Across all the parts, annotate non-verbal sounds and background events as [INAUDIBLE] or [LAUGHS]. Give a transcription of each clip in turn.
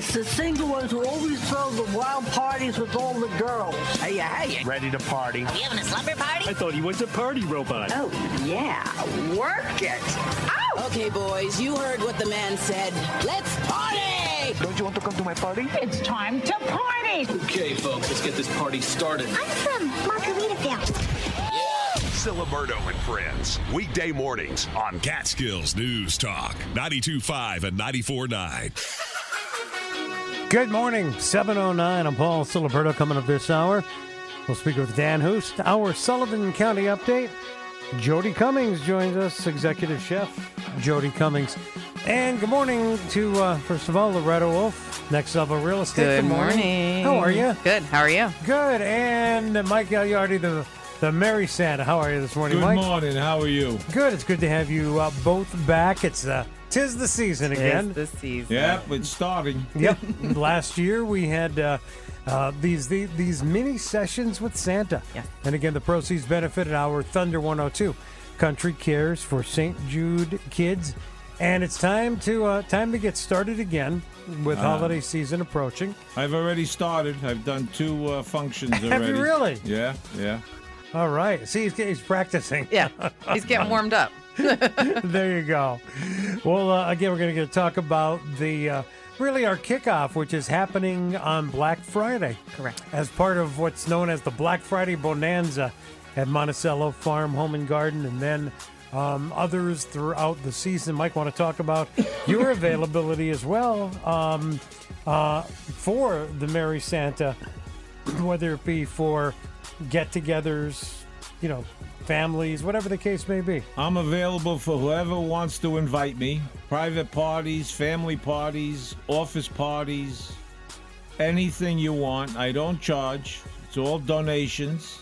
It's the single ones who always throw the wild parties with all the girls. Hey, hey, Ready to party. are we having a slumber party? I thought he was a party robot. Oh, yeah. Work it. Oh! Okay, boys, you heard what the man said. Let's party! Don't you want to come to my party? It's time to party! Okay, folks, let's get this party started. I'm from Margaritaville. Ciliberto and Friends. Weekday mornings on Catskills News Talk, 92.5 and 94.9. Good morning, 709. I'm Paul Ciliberto coming up this hour. We'll speak with Dan Hust, our Sullivan County update. Jodi Cummings joins us, executive chef Jodi Cummings. And good morning to, uh, first of all, Loretta Wolff, next level real estate. Good morning. How are you? Good. How are you? Good. And Mike Gagliardi, the, the Merry Santa. How are you this morning, Good Mike? morning. How are you? Good. It's good to have you uh, both back. It's uh, tis the season again. It's the season. Yep, it's starting. [LAUGHS] Yep. Last year we had uh, uh, these, the, these mini sessions with Santa. Yeah. And again, the proceeds benefited our Thunder 102 Country Cares for St. Jude kids. And it's time to uh, time to get started again with Uh-huh. holiday season approaching. I've already started. I've done two uh, functions already. [LAUGHS] Have you really? Yeah, yeah. All right. See, he's, he's practicing. Yeah. He's getting [LAUGHS] warmed up. [LAUGHS] there you go. Well, uh, again, we're going to talk about the uh, really our kickoff, which is happening on Black Friday. Correct. As part of what's known as the Black Friday Bonanza at Monticello Farm, Home and Garden, and then um, others throughout the season. Mike, want to talk about [LAUGHS] your availability as well um, uh, for the Merry Santa, whether it be for get-togethers, you know, families, whatever the case may be. I'm available for whoever wants to invite me. Private parties, family parties, office parties, anything you want. I don't charge. It's all donations,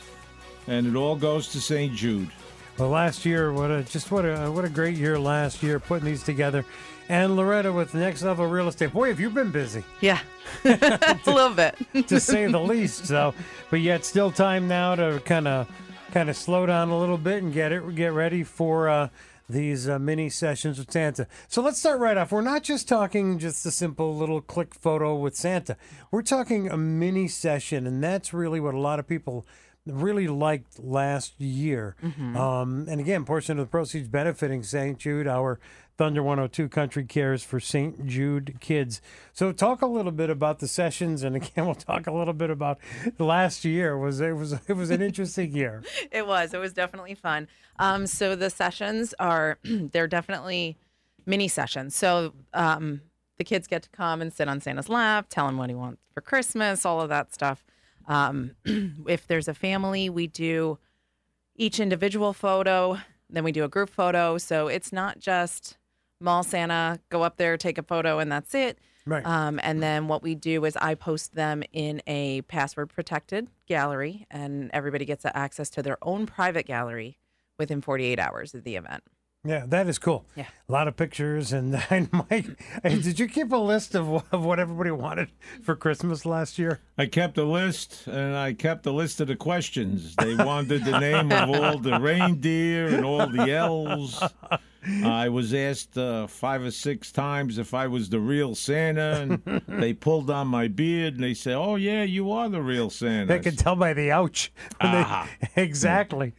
and it all goes to St. Jude. Well, last year, what a just what a what a great year last year putting these together. And Loretta with Next Level Real Estate. Boy, have you been busy, Yeah. [LAUGHS] [LAUGHS] a little bit. to say the least. So, but yet still time now to kind of kind of slow down a little bit and get it get ready for uh, these uh, mini sessions with Santa. So let's start right off. We're not just talking just a simple little click photo with Santa. We're talking a mini session, and that's really what a lot of people really liked last year. Um, and again, portion of the proceeds benefiting St. Jude, our Thunder 102 Country Cares for St. Jude kids. So talk a little bit about the sessions, and again, [LAUGHS] we'll talk a little bit about last year. Was it was it was an interesting year. [LAUGHS] it was. It was definitely fun. Um, so the sessions are [CLEARS THROAT] they're definitely mini sessions. So um, the kids get to come and sit on Santa's lap, tell him what he wants for Christmas, all of that stuff. Um, [CLEARS THROAT] if there's a family, we do each individual photo, then we do a group photo. So it's not just mall Santa, go up there, take a photo, and that's it. Right. Um, and then what we do is I post them in a password protected gallery, and everybody gets access to their own private gallery within 48 hours of the event. Yeah, that is cool. Yeah. A lot of pictures. And, [LAUGHS] and Mike, hey, did you keep a list of, of what everybody wanted for Christmas last year? I kept a list, and I kept a list of the questions. They wanted the name of all the reindeer and all the elves. I was asked uh, five or six times if I was the real Santa, and [LAUGHS] they pulled on my beard and they said, "Oh yeah, you are the real Santa." They could tell by the ouch. [LAUGHS] when they- Ah. [LAUGHS] exactly.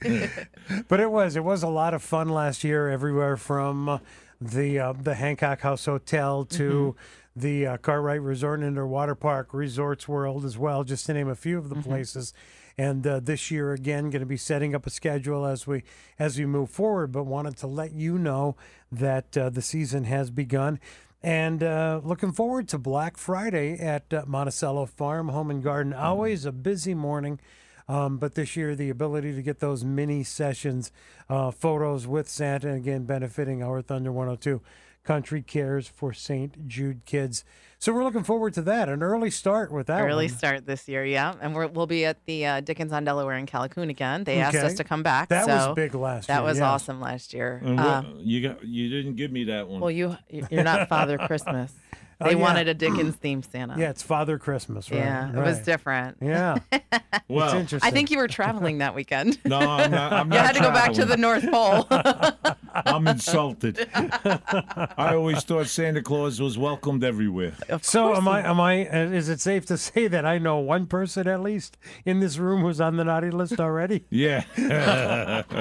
but it was it was a lot of fun last year. Everywhere from uh, the uh, the Hancock House Hotel to the uh, Kartrite Resort and Water Park, Resorts World as well, just to name a few of the places. And uh, this year again, going to be setting up a schedule as we as we move forward. But wanted to let you know that uh, the season has begun. And uh, looking forward to Black Friday at uh, Monticello Farm Home and Garden. Always a busy morning. Um, but this year, the ability to get those mini sessions, uh, photos with Santa, again, benefiting our Thunder 102 Country Cares for St. Jude Kids. So we're looking forward to that. An early start with that Early one. start this year, yeah. And we're, we'll be at the uh, Dickens on Delaware in Callicoon again. They asked us to come back. That was so big last That year, was yeah. awesome last year. And what- Uh, you got you didn't give me that one. well, you you're not Father Christmas. Oh, They yeah. wanted a [CLEARS THROAT] Dickens themed Santa. Yeah, it's Father Christmas, right? Yeah, it was different. Yeah. [LAUGHS] Well, it's interesting. I think you were traveling that weekend. no, I'm not. I'm [LAUGHS] you not had to go back to the. North Pole. [LAUGHS] I'm insulted. I always thought Santa Claus was welcomed everywhere. So am I? Am I? uh, Is it safe to say that I know one person at least in this room who's on the naughty list already? Yeah.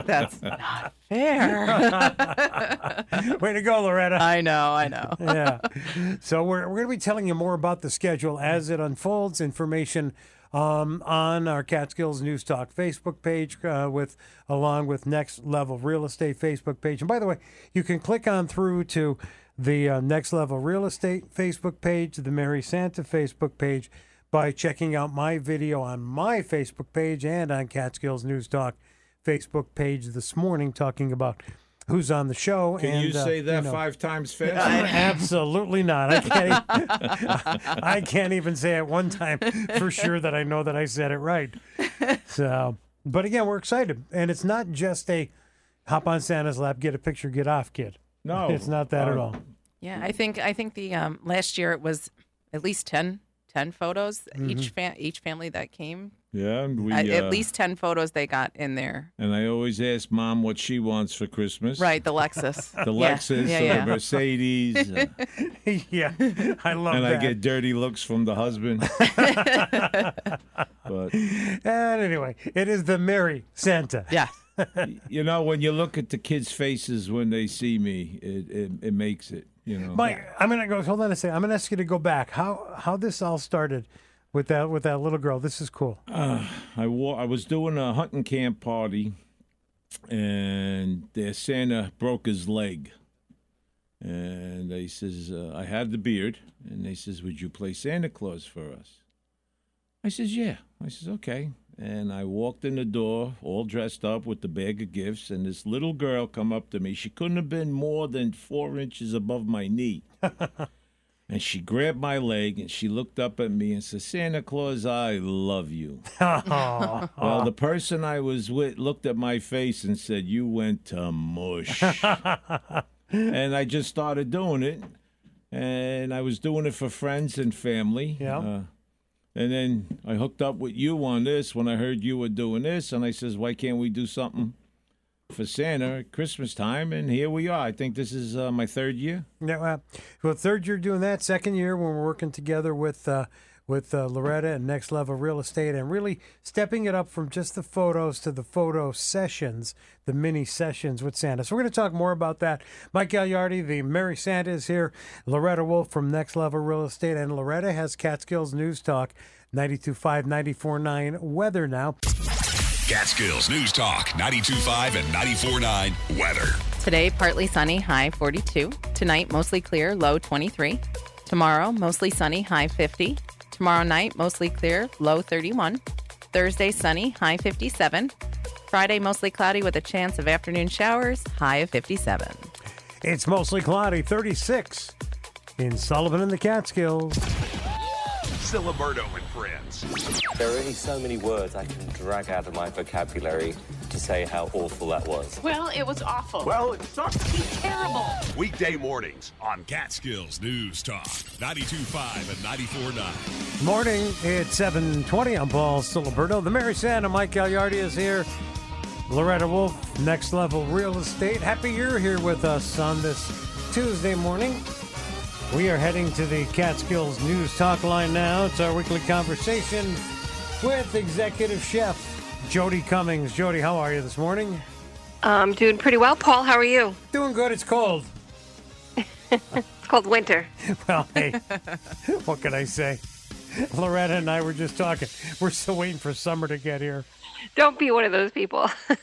That's not fair. Way to go, Loretta. I know, I know. yeah. So we're, we're going to be telling you more about the schedule as it unfolds. Information um, on our Catskills News Talk Facebook page, uh, with along with Next Level Real Estate Facebook page. And by the way, you can click on through to the uh, Next Level Real Estate Facebook page, the Merry Santa Facebook page, by checking out my video on my Facebook page and on Catskills News Talk Facebook page this morning, talking about. Who's on the show? Can and, you uh, say that know- five times fast? [LAUGHS] Absolutely not. I can't. [LAUGHS] I can't even say it one time for sure that I know that I said it right. So, but again, we're excited, and it's not just a hop on Santa's lap, get a picture, get off, kid. No, it's not that at uh, all. Yeah, I think I think the um, last year it was at least 10, 10 photos each fa- each family that came. Yeah, and we Uh, at least ten photos they got in there. And I always ask mom what she wants for Christmas. Right, the Lexus. [LAUGHS] The Yeah, Lexus yeah, or yeah. the Mercedes. uh, [LAUGHS] yeah, I love that. and that. I get dirty looks from the husband. [LAUGHS] but And anyway, it is the Merry Santa. Yeah. You know, when you look at the kids' faces when they see me, it it, it makes it. You know. Mike, I'm gonna go. Hold on a second. I'm gonna ask you to go back. How how this all started with that with that little girl. This is cool. Uh, I wa- I was doing a hunting camp party, and their Santa broke his leg. And they says, uh, I had the beard, and they says, "Would you play Santa Claus for us?" I says, "Yeah." I says, "Okay." And I walked in the door, all dressed up with the bag of gifts, and this little girl come up to me. She couldn't have been more than four inches above my knee. [LAUGHS] And she grabbed my leg and she looked up at me and said, Santa Claus, I love you. [LAUGHS] well, the person I was with looked at my face and said, You went to mush. [LAUGHS] and I just started doing it. And I was doing it for friends and family. Yeah. Uh, and then I hooked up with you on this when I heard you were doing this. And I says, Why can't we do something for Santa at Christmas time? And here we are. I think this is uh, my third year. Yeah, well, third year doing that. Second year when we're working together with uh, with uh, Loretta and Next Level Real Estate, and really stepping it up from just the photos to the photo sessions, the mini sessions with Santa. So we're going to talk more about that. Mike Gagliardi, the Merry Santa, is here. Loretta Wolff from Next Level Real Estate, and Loretta has Catskills News Talk. 92.5, 94.9 weather now. Catskills News Talk 92.5 and 94.9 weather. Today, partly sunny, high 42. Tonight, mostly clear, low 23. Tomorrow, mostly sunny, high 50. Tomorrow night, mostly clear, low 31. Thursday, sunny, high 57. Friday, mostly cloudy with a chance of afternoon showers, high of 57. It's mostly cloudy, 36 in Sullivan and the Catskills. Ciliberto and friends. There are only so many words I can drag out of my vocabulary to say how awful that was. Well, it was awful. Well, it sucks. He's terrible. Weekday mornings on Catskills News Talk 92.5 and 94.9. Morning, it's 720. I'm Paul Ciliberto. The Merry Santa, Mike Gagliardi is here. Loretta Wolff, Next Level Real Estate. Happy you're here with us on this Tuesday morning. We are heading to the Catskills News Talk line now. It's our weekly conversation with Executive Chef Jodi Cummings. Jodi, how are you this morning? I'm doing pretty well, Paul. How are you? Doing good. It's cold. [LAUGHS] It's called winter. [LAUGHS] Well, hey, what can I say? Loretta and I were just talking. We're still waiting for summer to get here. Don't be one of those people. [LAUGHS]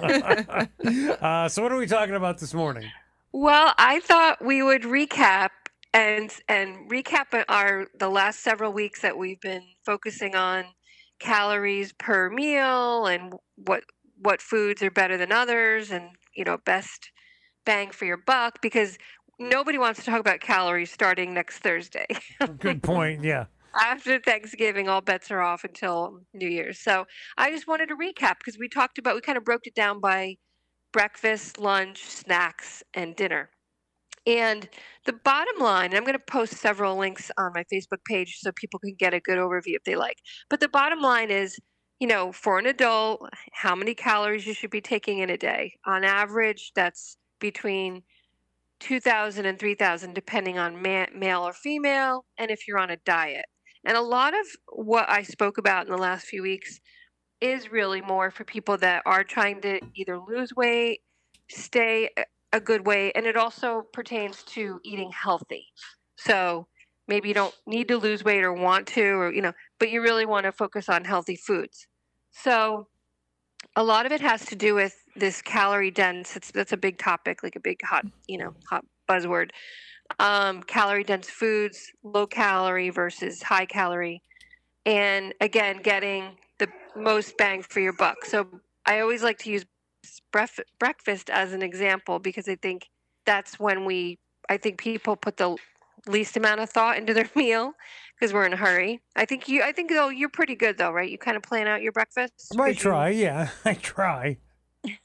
Uh, so, what are we talking about this morning? well, I thought we would recap and and recap our the last several weeks that we've been focusing on calories per meal and what what foods are better than others and you know best bang for your buck because nobody wants to talk about calories starting next Thursday. [LAUGHS] Good point. Yeah. after Thanksgiving, all bets are off until New Year's. So I just wanted to recap because we talked about, we kind of broke it down by breakfast, lunch, snacks, and dinner. And the bottom line, and I'm going to post several links on my Facebook page so people can get a good overview if they like. But the bottom line is, you know, for an adult, how many calories you should be taking in a day. On average, that's between 2,000 and 3,000, depending on ma- male or female, and if you're on a diet. And a lot of what I spoke about in the last few weeks is really more for people that are trying to either lose weight, stay a- good way. and it also pertains to eating healthy. So maybe you don't need to lose weight or want to, or, you know, but you really want to focus on healthy foods. So a lot of it has to do with this calorie dense. It's that's a big topic, like a big hot, you know, hot buzzword. Um, calorie dense foods, low calorie versus high calorie, and again, getting the most bang for your buck. So I always like to use bref- breakfast as an example because I think that's when we, I think people put the least amount of thought into their [LAUGHS] meal because we're in a hurry. I think you, I think though you're pretty good though, right? You kind of plan out your breakfast. I 'Cause you- try, yeah, [LAUGHS] I try. [LAUGHS]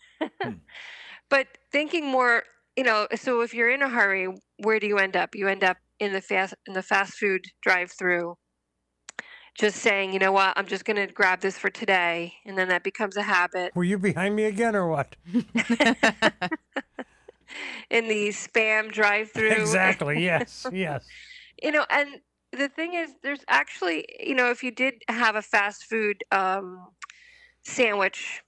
Hmm. but thinking more you know so if you're in a hurry where do you end up you end up in the fast in the fast food drive through just saying you know what i'm just going to grab this for today and then that becomes a habit Were you behind me again or what? [LAUGHS] in the spam drive through exactly. [LAUGHS] Yes. Yes. you know and the thing is there's actually you know if you did have a fast food um, sandwich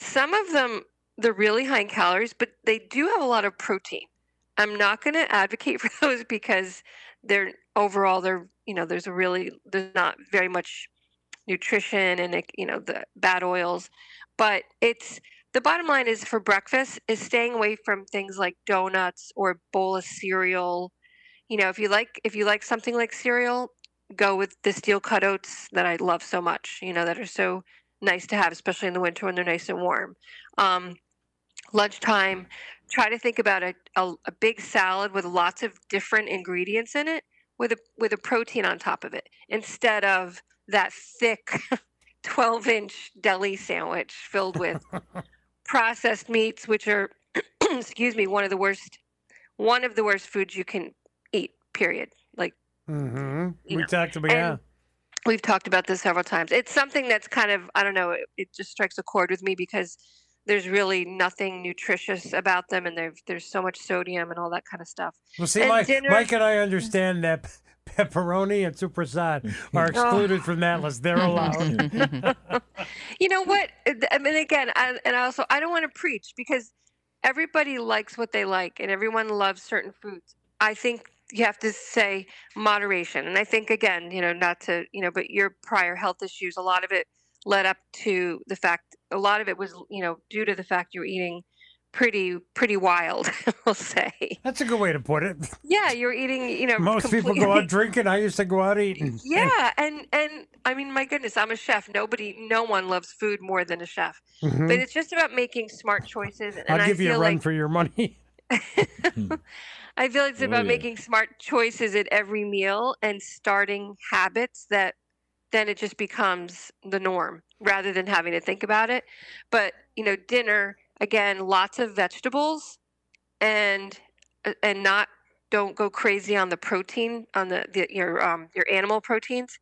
some of them they're really high in calories but they do have a lot of protein i'm not going to advocate [LAUGHS] for those because they're overall they're you know there's a really there's not very much nutrition and it, you know the bad oils but it's the bottom line is for breakfast is staying away from things like donuts or bowl of cereal. You know if you like if you like something like cereal go with the steel cut oats that i love so much you know that are so nice to have especially in the winter when they're nice and warm. Um, lunchtime try to think about a, a, a big salad with lots of different ingredients in it with a with a protein on top of it instead of that thick [LAUGHS] 12 inch deli sandwich filled with [LAUGHS] processed meats which are [CLEARS THROAT] excuse me one of the worst one of the worst foods you can eat period like Mm-hmm. we know. talked about yeah we've talked about this several times it's something that's kind of i don't know it, it just strikes a chord with me because there's really nothing nutritious about them and there's there's so much sodium and all that kind of stuff Well, see, And Mike, dinner- Mike and I [LAUGHS] understand that pepperoni and supersad [LAUGHS] are oh. excluded from that list. They're allowed. [LAUGHS] you know what i mean again I, and I also i don't want to preach because everybody likes what they like and everyone loves certain foods i think you have to say moderation and i think again you know not to you know but your prior health issues a lot of it led up to the fact a lot of it was you know due to the fact you were eating pretty pretty wild [LAUGHS] we'll say That's a good way to put it. yeah you're eating you know Most people go out drinking. I used to go out eating. yeah and and i mean my goodness i'm a chef nobody no one loves food more than a chef Mhm. but it's just about making smart choices and I'll I give you a feel run like for your money. [LAUGHS] I feel it's Oh, about yeah. making smart choices at every meal and starting habits that then it just becomes the norm rather than having to think about it. But, you know, dinner, again, lots of vegetables and uh, and not don't go crazy on the protein on the, the your um your animal proteins.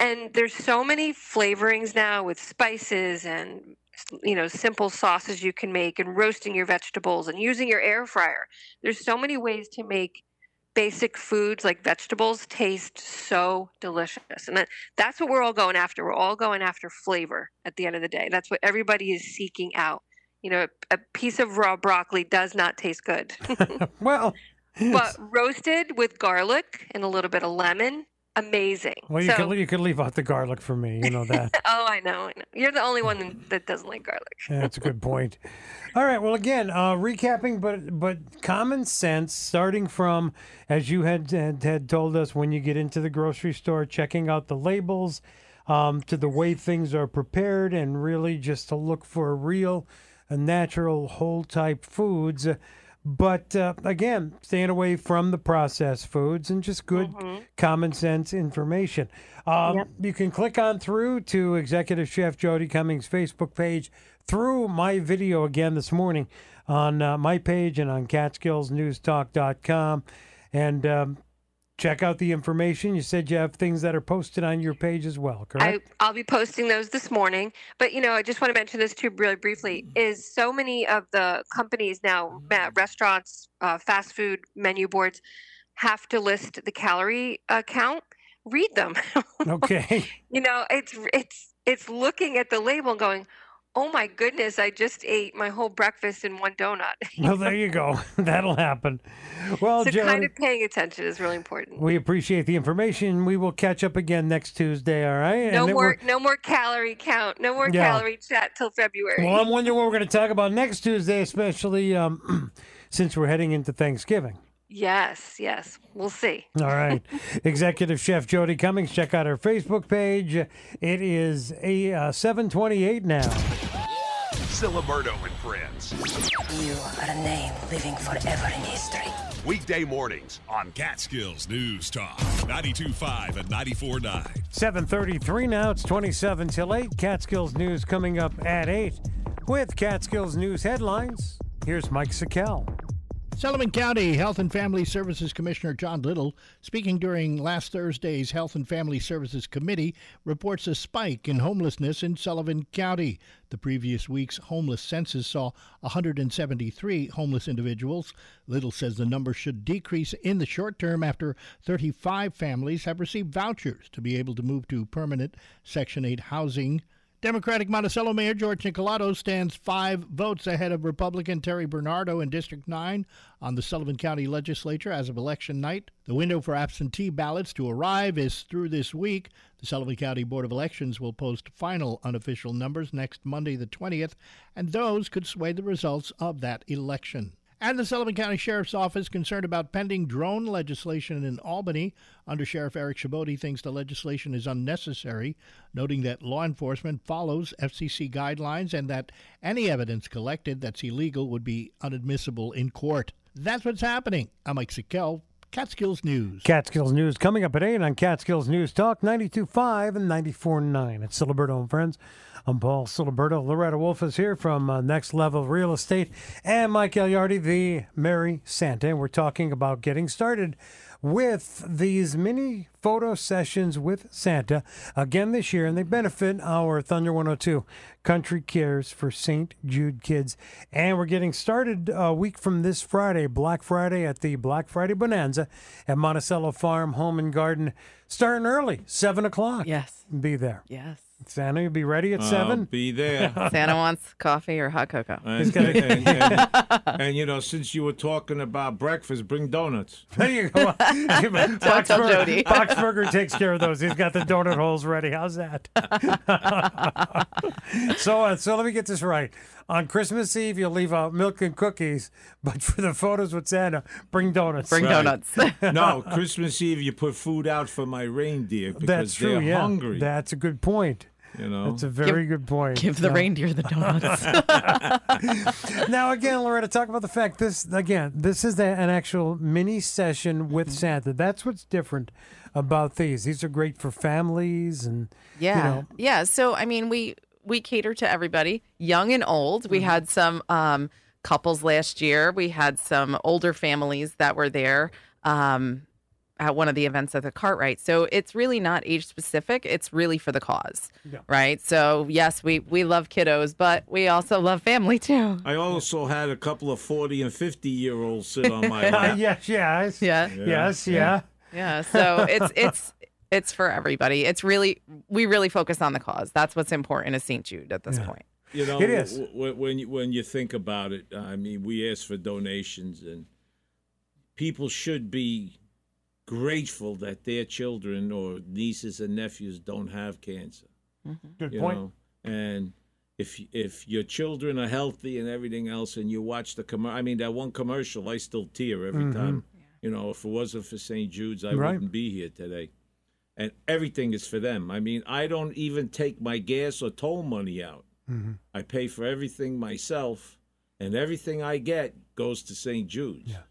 And there's so many flavorings now with spices and you know simple sauces you can make and roasting your vegetables and using your air fryer there's so many ways to make basic foods like vegetables taste so delicious. And that, that's what we're all going after. We're all going after flavor at the end of the day. That's what everybody is seeking out. You know a, a piece of raw broccoli does not taste good. [LAUGHS] Well [LAUGHS] but [LAUGHS] roasted with garlic and a little bit of lemon amazing Well, you so, could you could leave out the garlic for me. You know that. [LAUGHS] oh i know i know you're the only one that doesn't like garlic Yeah, That's a good point. All right. Well, again, uh, recapping, but but common sense, starting from as you had, had had told us when you get into the grocery store, checking out the labels, um, to the way things are prepared, and really just to look for real, uh, natural, whole type foods. But uh, again, staying away from the processed foods and just good common sense information. Um, You can click on through to Executive Chef Jodi Cummings' Facebook page through my video again this morning on uh, my page and on CatskillsNewsTalk.com. And um, check out the information. You said you have things that are posted on your page as well, correct? I'll be posting those this morning. But you know, I just want to mention this too, really briefly. Is so many of the companies now, restaurants, uh, fast food menu boards, have to list the calorie uh, count. Read them. [LAUGHS] okay. you know, it's it's it's looking at the label and going, "Oh my goodness, I just ate my whole breakfast in one donut." [LAUGHS] well, there you go. [LAUGHS] That'll happen. Well, so kind of paying attention is really important. we appreciate the information. We will catch up again next Tuesday, all right? No then more, no more calorie count. No more Yeah. calorie chat till February. Well, I'm wondering what we're going to talk about next Tuesday, especially um, [CLEARS THROAT] since we're heading into Thanksgiving. yes, yes, we'll see. [LAUGHS] All right. Executive Chef Jodi Cummings, check out our Facebook page. It is a uh, 728 now. Ciliberto and Friends. You are a name living forever in history. Weekday mornings on Catskills News Talk 92.5 and 94.9. 733 now. It's 27 till 8. Catskills News coming up at 8 with Catskills News headlines. Here's Mike Sakell. Sullivan County Health and Family Services Commissioner John Liddle, speaking during last Thursday's Health and Family Services Committee, reports a spike in homelessness in Sullivan County. The previous week's homeless census saw 173 homeless individuals. Liddle says the number should decrease in the short term after 35 families have received vouchers to be able to move to permanent Section 8 housing. Democratic Monticello Mayor George Nikolados stands five votes ahead of Republican Terry Bernardo in District 9 on the Sullivan County Legislature as of election night. The window for absentee ballots to arrive is through this week. The Sullivan County Board of Elections will post final unofficial numbers next Monday, the 20th, and those could sway the results of that election. And the Sullivan County Sheriff's Office concerned about pending drone legislation in Albany. Under Sheriff Eric Chabot thinks the legislation is unnecessary, noting that law enforcement follows FCC guidelines and that any evidence collected that's illegal would be unadmissible in court. That's what's happening. I'm Mike Sakell, Catskills News. Catskills News coming up at 8 on Catskills News Talk 92.5 and 94.9. It's Ciliberto and Friends. I'm Paul Ciliberto. Loretta Wolff is here from uh, Next Level Real Estate and Mike Gagliardi, the Merry Santa. And we're talking about getting started with these mini photo sessions with Santa again this year, and they benefit our Thunder 102 Country Cares for St. Jude Kids. And we're getting started a week from this Friday, Black Friday, at the Black Friday Bonanza at Monticello Farm Home and Garden, starting early, 7 o'clock. Yes. Be there. Yes. Santa, you'll be ready at I'll 7? be there. [LAUGHS] Santa wants coffee or hot cocoa. And, and, and- [LAUGHS] and, you know, since you were talking about breakfast, bring donuts. [LAUGHS] There you go. Don't tell Boxberger, Jodi. Boxberger takes care of those. He's got the donut holes ready. How's that? so, uh, so let me get this right. On Christmas Eve, you'll leave out milk and cookies, but for the photos with Santa, bring donuts. Bring right. Donuts. no, Christmas Eve you put food out for my reindeer because That's true. they're yeah, hungry. that's a good point. You know, That's a very good point. Give the Yeah. reindeer the donuts. [LAUGHS] now again, Loretta, talk about the fact this again. This is a, an actual mini session with Santa. That's what's different about these. These are great for families and Yeah. you know, Yeah. So I mean, we we cater to everybody, young and old. We had some um, couples last year. We had some older families that were there um, at one of the events at the Kartrite. So it's really not age specific. It's really for the cause, Yeah. right? So yes, we we love kiddos, but we also love family too. I also had a couple of 40 and 50 year olds sit on my [LAUGHS] lap. yes, yes, Yeah. yes, yeah. Yeah. So it's [LAUGHS] it's it's for everybody. It's really we really focus on the cause. That's what's important at St. Jude at this point. You know, It is. w- w- when you, when you think about it, I mean, we ask for donations, and people should be grateful that their children or nieces and nephews don't have cancer. Good you point. know? And if if your children are healthy and everything else, and you watch the commercial, I mean, that one commercial, I still tear every Mhm. time. You know, if it wasn't for St. Jude's, I Right. wouldn't be here today. And everything is for them. I mean, I don't even take my gas or toll money out. Mhm. I pay for everything myself, and everything I get goes to St. Jude's. Yeah.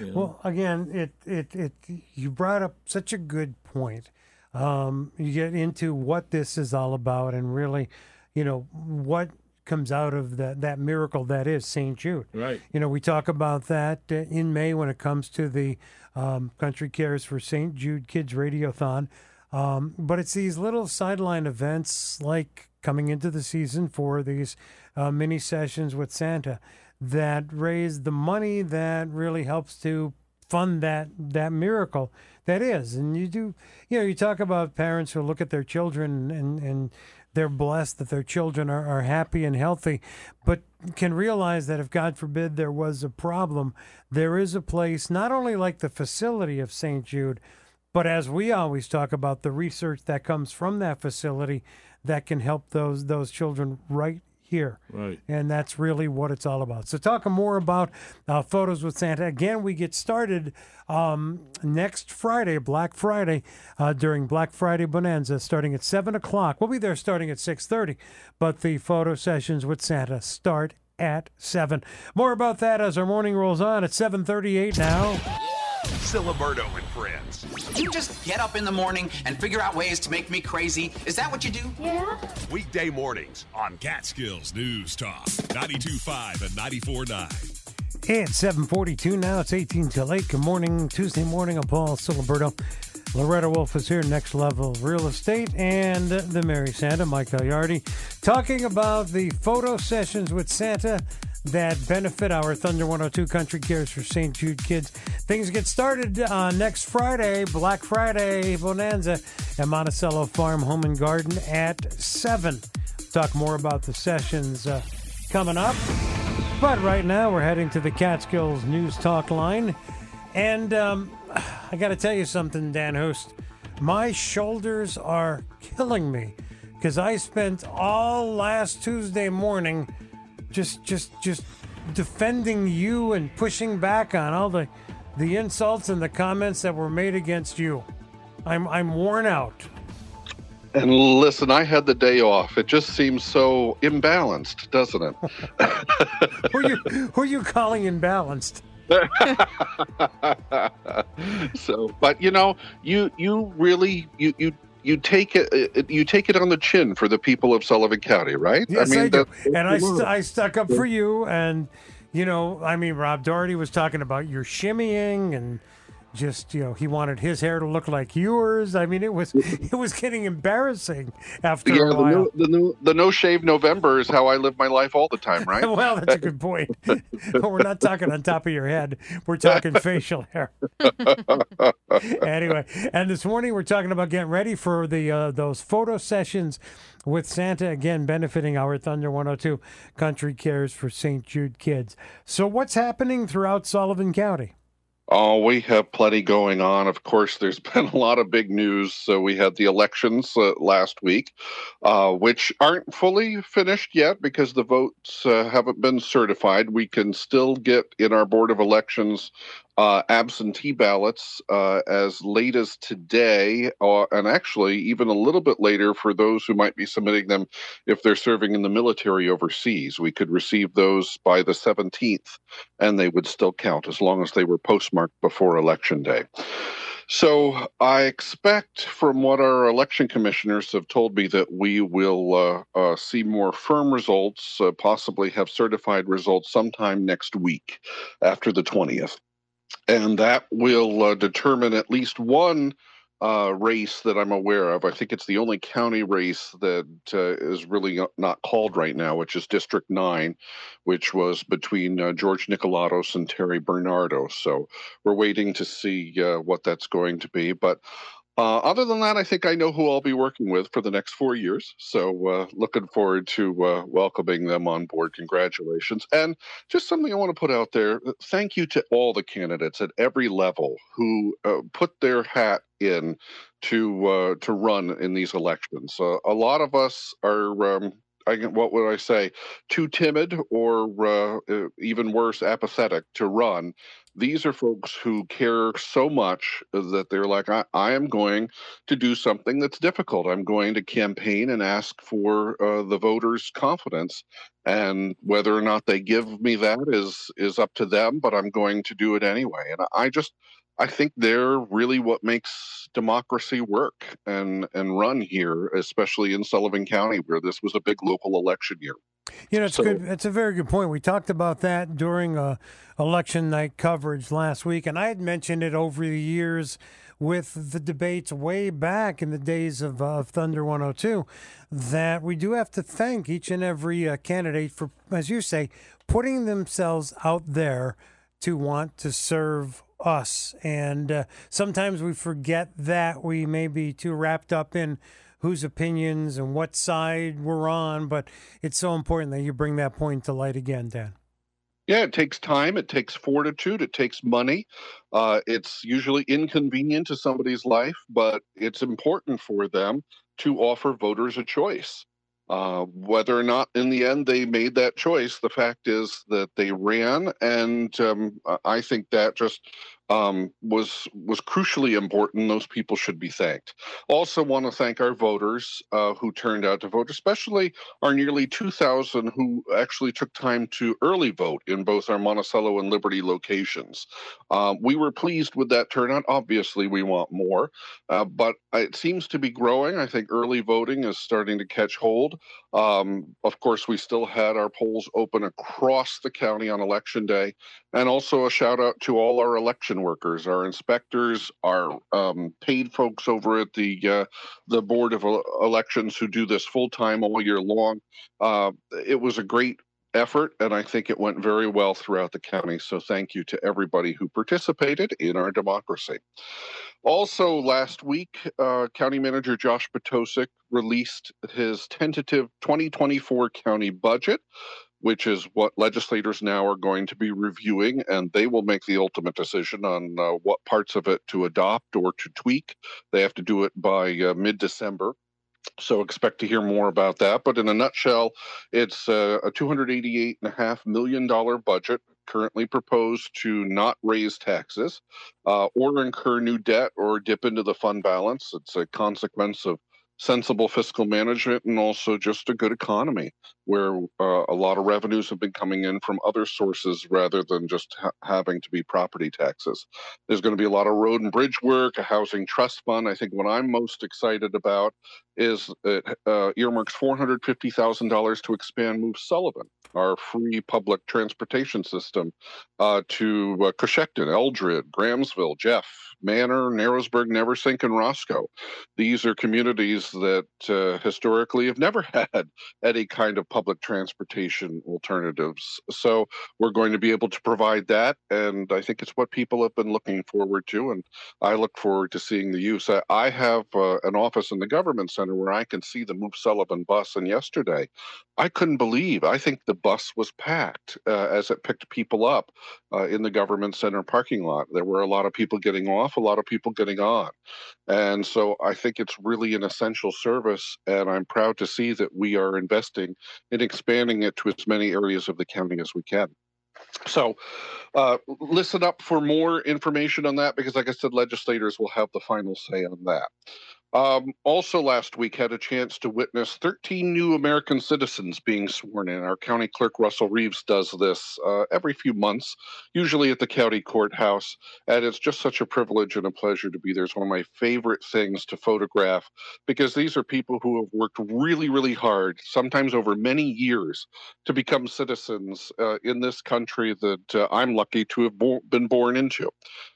Well, again, it, it it you brought up such a good point. Um, you get into what this is all about, and really, you know, what comes out of that that miracle that is St. Jude. Right. You know, we talk about that uh, in May when it comes to the um, Country Cares for St. Jude Kids Radiothon. Um, but it's these little sideline events like coming into the season for these uh, mini sessions with Santa that raise the money that really helps to fund that that miracle that is. And you do, you know, you talk about parents who look at their children and and they're blessed that their children are, are happy and healthy, but can realize that if God forbid there was a problem, there is a place not only like the facility of St. Jude, but as we always talk about the research that comes from that facility that can help those those children right here. Right. And that's really what it's all about. So, talking more about uh, Photos with Santa. Again, we get started um, next Friday, Black Friday, uh, during Black Friday Bonanza, starting at 7 o'clock. We'll be there starting at 6.30, but the photo sessions with Santa start at 7. More about that as our morning rolls on at 7.38 now. Ciliberto and friends. You just get up in the morning and figure out ways to make me crazy. Is that what you do? Yeah. Weekday mornings on Catskills News Talk 92.5 and 94.9. It's 742 now. It's 18 till 8. Good morning. Tuesday morning. I'm Paul Ciliberto. Loretta Wolff is here, Next Level Real Estate, and the Merry Santa, Mike Gagliardi, talking about the photo sessions with Santa that benefit our Thunder 102 Country Cares for St. Jude kids. Things get started uh, next Friday, Black Friday Bonanza at Monticello Farm Home and Garden at 7. Talk more about the sessions uh, coming up. But right now, we're heading to the Catskills News Talk line. And um, [SIGHS] I got to tell you something, Dan Hust. My shoulders are killing me because I spent all last Tuesday morning just, just, just defending you and pushing back on all the, the insults and the comments that were made against you. I'm, I'm worn out. And listen, I had the day off. It just seems so imbalanced, doesn't it? [LAUGHS] who are you who are you calling imbalanced? [LAUGHS] so, but you know, you you really you you you take it uh, uh, you take it on the chin for the people of Sullivan County, right? Yes, I, mean, I do. and I, st- I stuck up for you, and you know, I mean, Rob Doherty was talking about your shimmying and just you know he wanted his hair to look like yours. I mean, it was it was getting embarrassing after yeah, a while. The, new, the, new, the no shave November is how I live my life all the time, right? [LAUGHS] well, that's a good point. [LAUGHS] We're not talking on top of your head. We're talking [LAUGHS] facial hair. anyway, and this morning we're talking about getting ready for the uh, those photo sessions with Santa again benefiting our Thunder 102 Country Cares for St. Jude kids. So what's happening throughout Sullivan County? Oh, we have plenty going on. Of course, there's [LAUGHS] been a lot of big news. So we had the elections uh, last week, uh, which aren't fully finished yet because the votes uh, haven't been certified. We can still get in our Board of Elections uh, absentee ballots uh, as late as today, and actually even a little bit later for those who might be submitting them if they're serving in the military overseas. We could receive those by the 17th, and they would still count as long as they were postmarked before Election Day. So I expect from what our election commissioners have told me that we will uh, uh, see more firm results, uh, possibly have certified results sometime next week after the 20th and that will uh, determine at least one uh, race that I'm aware of. I think it's the only county race that uh, is really not called right now, which is District 9, which was between uh, George Nikolados and Terry Bernardo. So we're waiting to see uh, what that's going to be. But uh, other than that, I think I know who I'll be working with for the next four years. So, uh, looking forward to uh, welcoming them on board. Congratulations. And just something I want to put out there uh, thank you to all the candidates at every level who uh, put their hat in to uh, to run in these elections. a lot of us are. Um, I, what would I say, too timid or even worse, apathetic to run these are folks who care so much that they're like, I, I am going to do something that's difficult. I'm going to campaign and ask for uh, the voters' confidence. And whether or not they give me that is is up to them, but I'm going to do it anyway. And I just I think they're really what makes democracy work and and run here, especially in Sullivan County, where this was a big local election year. You know, it's So- good. It's a very good point. We talked about that during uh, election night coverage last week, and I had mentioned it over the years with the debates way back in the days of uh, Thunder 102 that we do have to thank each and every uh, candidate for, as you say, putting themselves out there to want to serve us. And uh, sometimes we forget that we may be too wrapped up in whose opinions and what side we're on, but it's so important that you bring that point to light again, Dan. Yeah, it takes time. It takes fortitude. It takes money. Uh, it's usually inconvenient to somebody's life, but it's important for them to offer voters a choice. Uh, whether or not in the end they made that choice, the fact is that they ran, and um, I- I think that just um, was was crucially important. Those people should be thanked. Also, want to thank our voters uh, who turned out to vote, especially our nearly 2,000 who actually took time to early vote in both our Monticello and Liberty locations. Um, we were pleased with that turnout. Obviously, we want more, uh, but it seems to be growing. I think early voting is starting to catch hold. Um, of course, we still had our polls open across the county on election day. And also a shout out to all our election workers, our inspectors, our um, paid folks over at the uh, the Board of Elections who do this full time all year long. Uh, it was a great effort, and I think it went very well throughout the county. So thank you to everybody who participated in our democracy. Also, last week, uh, County Manager Josh Potosek released his tentative 2024 county budget, which is what legislators now are going to be reviewing, and they will make the ultimate decision on uh, what parts of it to adopt or to tweak. They have to do it by uh, mid December. So expect to hear more about that. But in a nutshell, it's uh, a $288.5 million budget currently proposed to not raise taxes uh, or incur new debt or dip into the fund balance. It's a consequence of sensible fiscal management and also just a good economy where uh, a lot of revenues have been coming in from other sources rather than just ha- having to be property taxes. There's going to be a lot of road and bridge work, a housing trust fund. I think what I'm most excited about is it uh, earmarks $450,000 to expand Move Sullivan, our free public transportation system, uh, to uh, Cochecton, Eldred, Grahamsville, Jeff, Manor, Narrowsburg, Neversink, and Roscoe. These are communities that uh, historically have never [LAUGHS] had any kind of public transportation alternatives. So we're going to be able to provide that, and I think it's what people have been looking forward to, and I look forward to seeing the use. I, I have uh, an office in the government center where I can see the Move Sullivan bus, and yesterday I couldn't believe. I think the bus was packed uh, as it picked people up uh, in the government center parking lot. There were a lot of people getting off, a lot of people getting on. And so I think it's really an essential service. And I'm proud to see that we are investing in expanding it to as many areas of the county as we can. So, uh, listen up for more information on that because, like I said, legislators will have the final say on that. Um, also, last week had a chance to witness 13 new American citizens being sworn in. Our county clerk Russell Reeves does this uh, every few months, usually at the county courthouse, and it's just such a privilege and a pleasure to be there. It's one of my favorite things to photograph because these are people who have worked really, really hard, sometimes over many years, to become citizens uh, in this country that uh, I'm lucky to have bo- been born into.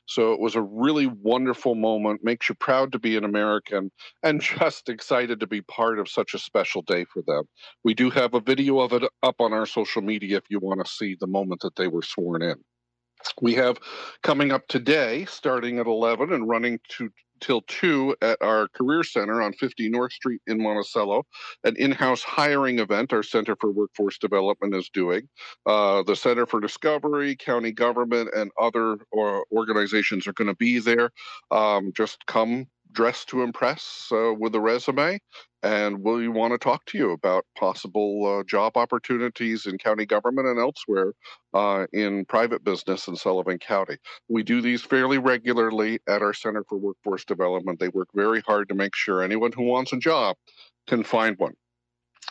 So it was a really wonderful moment, makes you proud to be an American, and [LAUGHS] just excited to be part of such a special day for them. We do have a video of it up on our social media if you want to see the moment that they were sworn in. We have coming up today, starting at 11 and running to till 2 at our career center on 50 North Street in Monticello, an in-house hiring event our Center for Workforce Development is doing. Uh, the Center for Discovery, county government, and other uh, organizations are going to be there. Um, just come dressed to impress uh, with a resume and we want to talk to you about possible uh, job opportunities in county government and elsewhere uh, in private business in Sullivan County. We do these fairly regularly at our Center for Workforce Development. They work very hard to make sure anyone who wants a job can find one.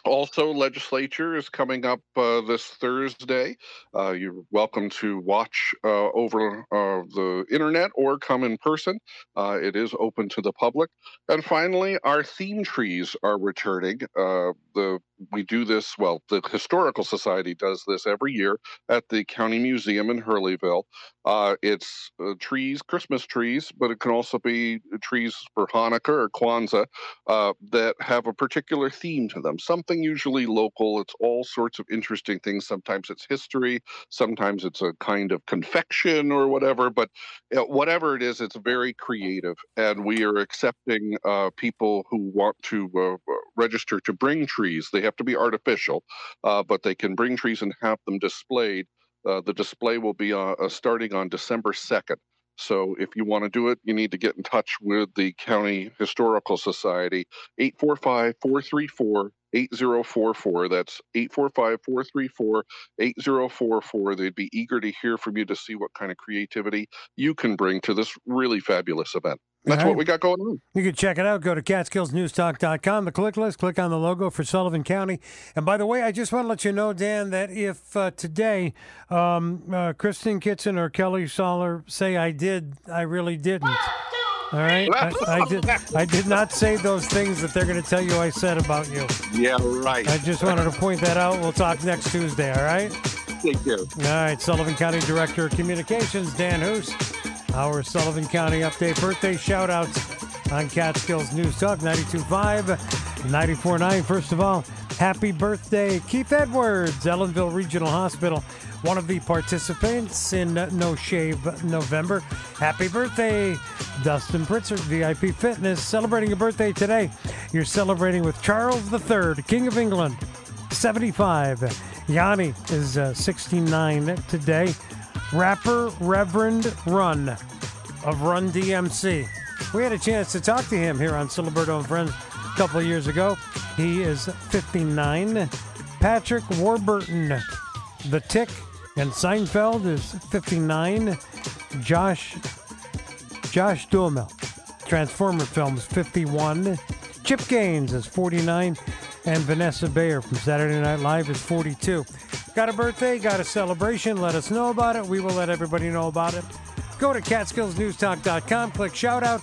Also, legislature is coming up uh, this Thursday. Uh, you're welcome to watch uh, over uh, the internet or come in person. Uh, it is open to the public. And finally, our theme trees are returning. Uh, the we do this well. The historical society does this every year at the county museum in Hurleyville. Uh, it's uh, trees, Christmas trees, but it can also be trees for Hanukkah or Kwanzaa uh, that have a particular theme to them. Something usually local. It's all sorts of interesting things. Sometimes it's history. Sometimes it's a kind of confection or whatever. But uh, whatever it is, it's very creative, and we are accepting uh, people who want to uh, register to bring trees. They have to be artificial, uh, but they can bring trees and have them displayed. Uh, the display will be uh, uh, starting on December 2nd. So if you want to do it, you need to get in touch with the County Historical Society, 845 434 8044. That's 845 434 8044. They'd be eager to hear from you to see what kind of creativity you can bring to this really fabulous event. That's All what we got going on. You can check it out. Go to CatskillsNewsTalk.com, the click list, click on the logo for Sullivan County. And by the way, I just want to let you know, Dan, that if uh, today um, uh, Kristen Kitson or Kelly Soller say I did, I really didn't. All right, I, I did. I did not say those things that they're going to tell you I said about you. Yeah, right. I just wanted to point that out. We'll talk next Tuesday. All right. Take care. All right, Sullivan County Director of Communications, Dan Hust. Our Sullivan County update birthday shout outs on Catskills News Talk 92.5, 94.9. First of all, happy birthday, Keith Edwards, Ellenville Regional Hospital, one of the participants in No Shave November. Happy birthday, Dustin Pritzert, VIP Fitness, celebrating a birthday today. You're celebrating with Charles III, King of England. 75. Yanni is uh, 69 today. Rapper Reverend Run of Run DMC. We had a chance to talk to him here on Ciliberto and Friends a couple of years ago. He is 59. Patrick Warburton, The Tick, and Seinfeld is 59. Josh Josh Duhamel, Transformer Films 51. Chip Gaines is 49. And Vanessa Bayer from Saturday Night Live is 42. Got a birthday? Got a celebration? Let us know about it. We will let everybody know about it. Go to CatskillsNewsTalk.com, click shout out,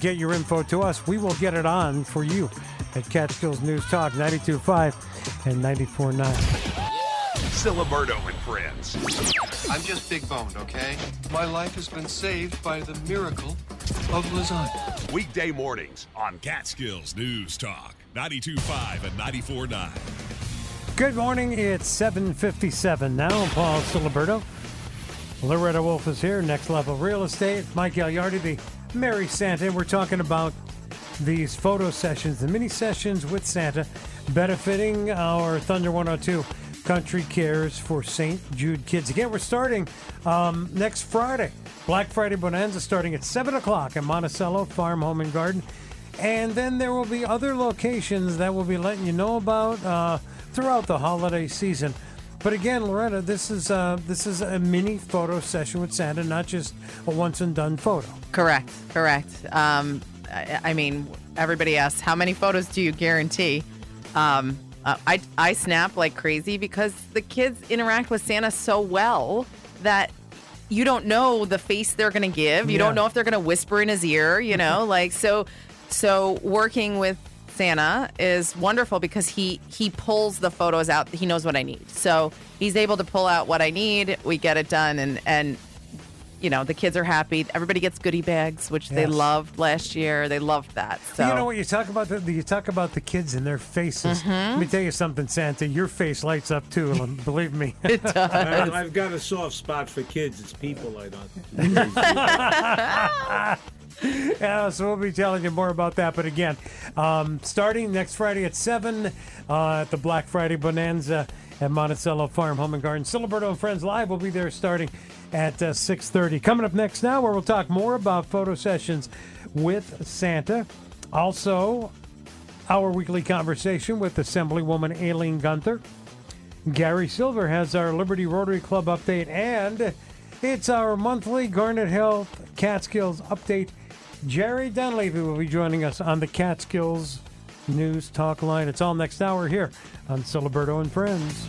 get your info to us. We will get it on for you at Catskills News Talk 92.5 and 94.9. Ciliberto and Friends. I'm just big boned, okay? My life has been saved by the miracle of lasagna. Weekday mornings on Catskills News Talk 92.5 and 94.9. Good morning. It's 7.57 now. I'm Paul Ciliberto. Loretta Wolff is here. Next Level Real Estate. Mike Gagliardi, the Merry Santa. And we're talking about these photo sessions, the mini sessions with Santa, benefiting our Thunder 102 Country Cares for St. Jude Kids. Again, we're starting um, next Friday. Black Friday Bonanza starting at 7 o'clock at Monticello Farm Home and Garden. And then there will be other locations that we'll be letting you know about uh, throughout the holiday season. But again, Loretta, this is uh, this is a mini photo session with Santa, not just a once and done photo. Correct, correct. Um, I, I mean, everybody asks, how many photos do you guarantee? Um, uh, I, I snap like crazy because the kids interact with Santa so well that you don't know the face they're going to give. You Yeah. don't know if they're going to whisper in his ear, you know, [LAUGHS] like so. So working with Santa is wonderful because he he pulls the photos out. He knows what I need, so he's able to pull out what I need. We get it done, and and you know the kids are happy. Everybody gets goodie bags, which they Yes. loved last year. They loved that. So You know what you talk about the you talk about the kids and their faces. Mm-hmm. Let me tell you something, Santa. Your face lights up too. [LAUGHS] Believe me, it I, I've got a soft spot for kids. It's people I don't. [LAUGHS] [LAUGHS] [LAUGHS] yeah, so we'll be telling you more about that. But again, um, starting next Friday at 7 uh, at the Black Friday Bonanza at Monticello Farm Home and Garden. Ciliberto and Friends Live will be there starting at uh, 6.30. Coming up next now, where we'll talk more about photo sessions with Santa. Also, our weekly conversation with Assemblywoman Aileen Gunther. Gary Silver has our Liberty Rotary Club update, and it's our monthly Garnet Health Catskills update. Jerry Dunlavey will be joining us on the Catskills News Talk Line. It's all next hour here on Ciliberto and Friends.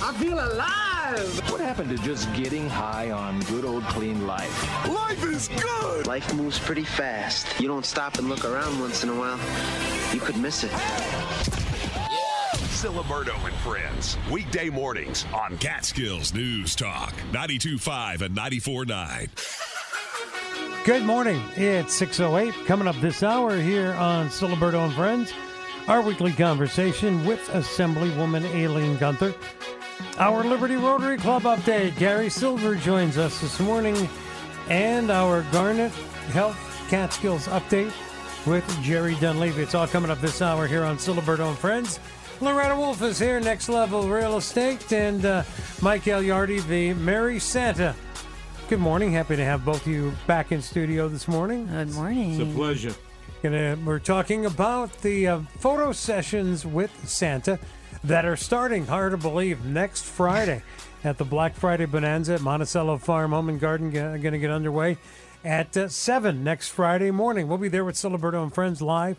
I feel alive. What happened to just getting high on good old clean life? Life is good! Life moves pretty fast. You don't stop and look around once in a while, you could miss it. Ciliberto and Friends. Weekday mornings on Catskills News Talk 92.5 and 94.9. Good morning. It's 6.08. Coming up this hour here on Ciliberto and Friends, our weekly conversation with Assemblywoman Aileen Gunther. Our Liberty Rotary Club update. Gary Silver joins us this morning. And our Garnet Health Catskills update with Jerry Dunlavey. It's all coming up this hour here on Ciliberto and Friends. Loretta Wolff is here, Next Level Real Estate, and uh, Mike Gagliardi, the Merry Santa. Good morning. Happy to have both of you back in studio this morning. Good morning. It's a pleasure. Gonna, we're talking about the uh, photo sessions with Santa that are starting, hard to believe, next Friday at the Black Friday Bonanza at Monticello Farm Home and Garden. Going to get underway at uh, 7 next Friday morning. We'll be there with Ciliberto and Friends live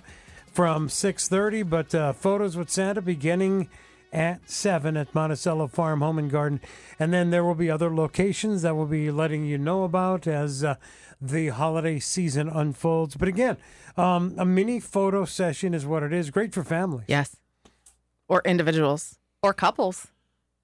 from 6.30, but uh, photos with Santa beginning at 7 at Monticello Farm Home and Garden. And then there will be other locations that we'll be letting you know about as uh, the holiday season unfolds. But again, um, a mini photo session is what it is. Great for families. Yes. Or individuals or couples.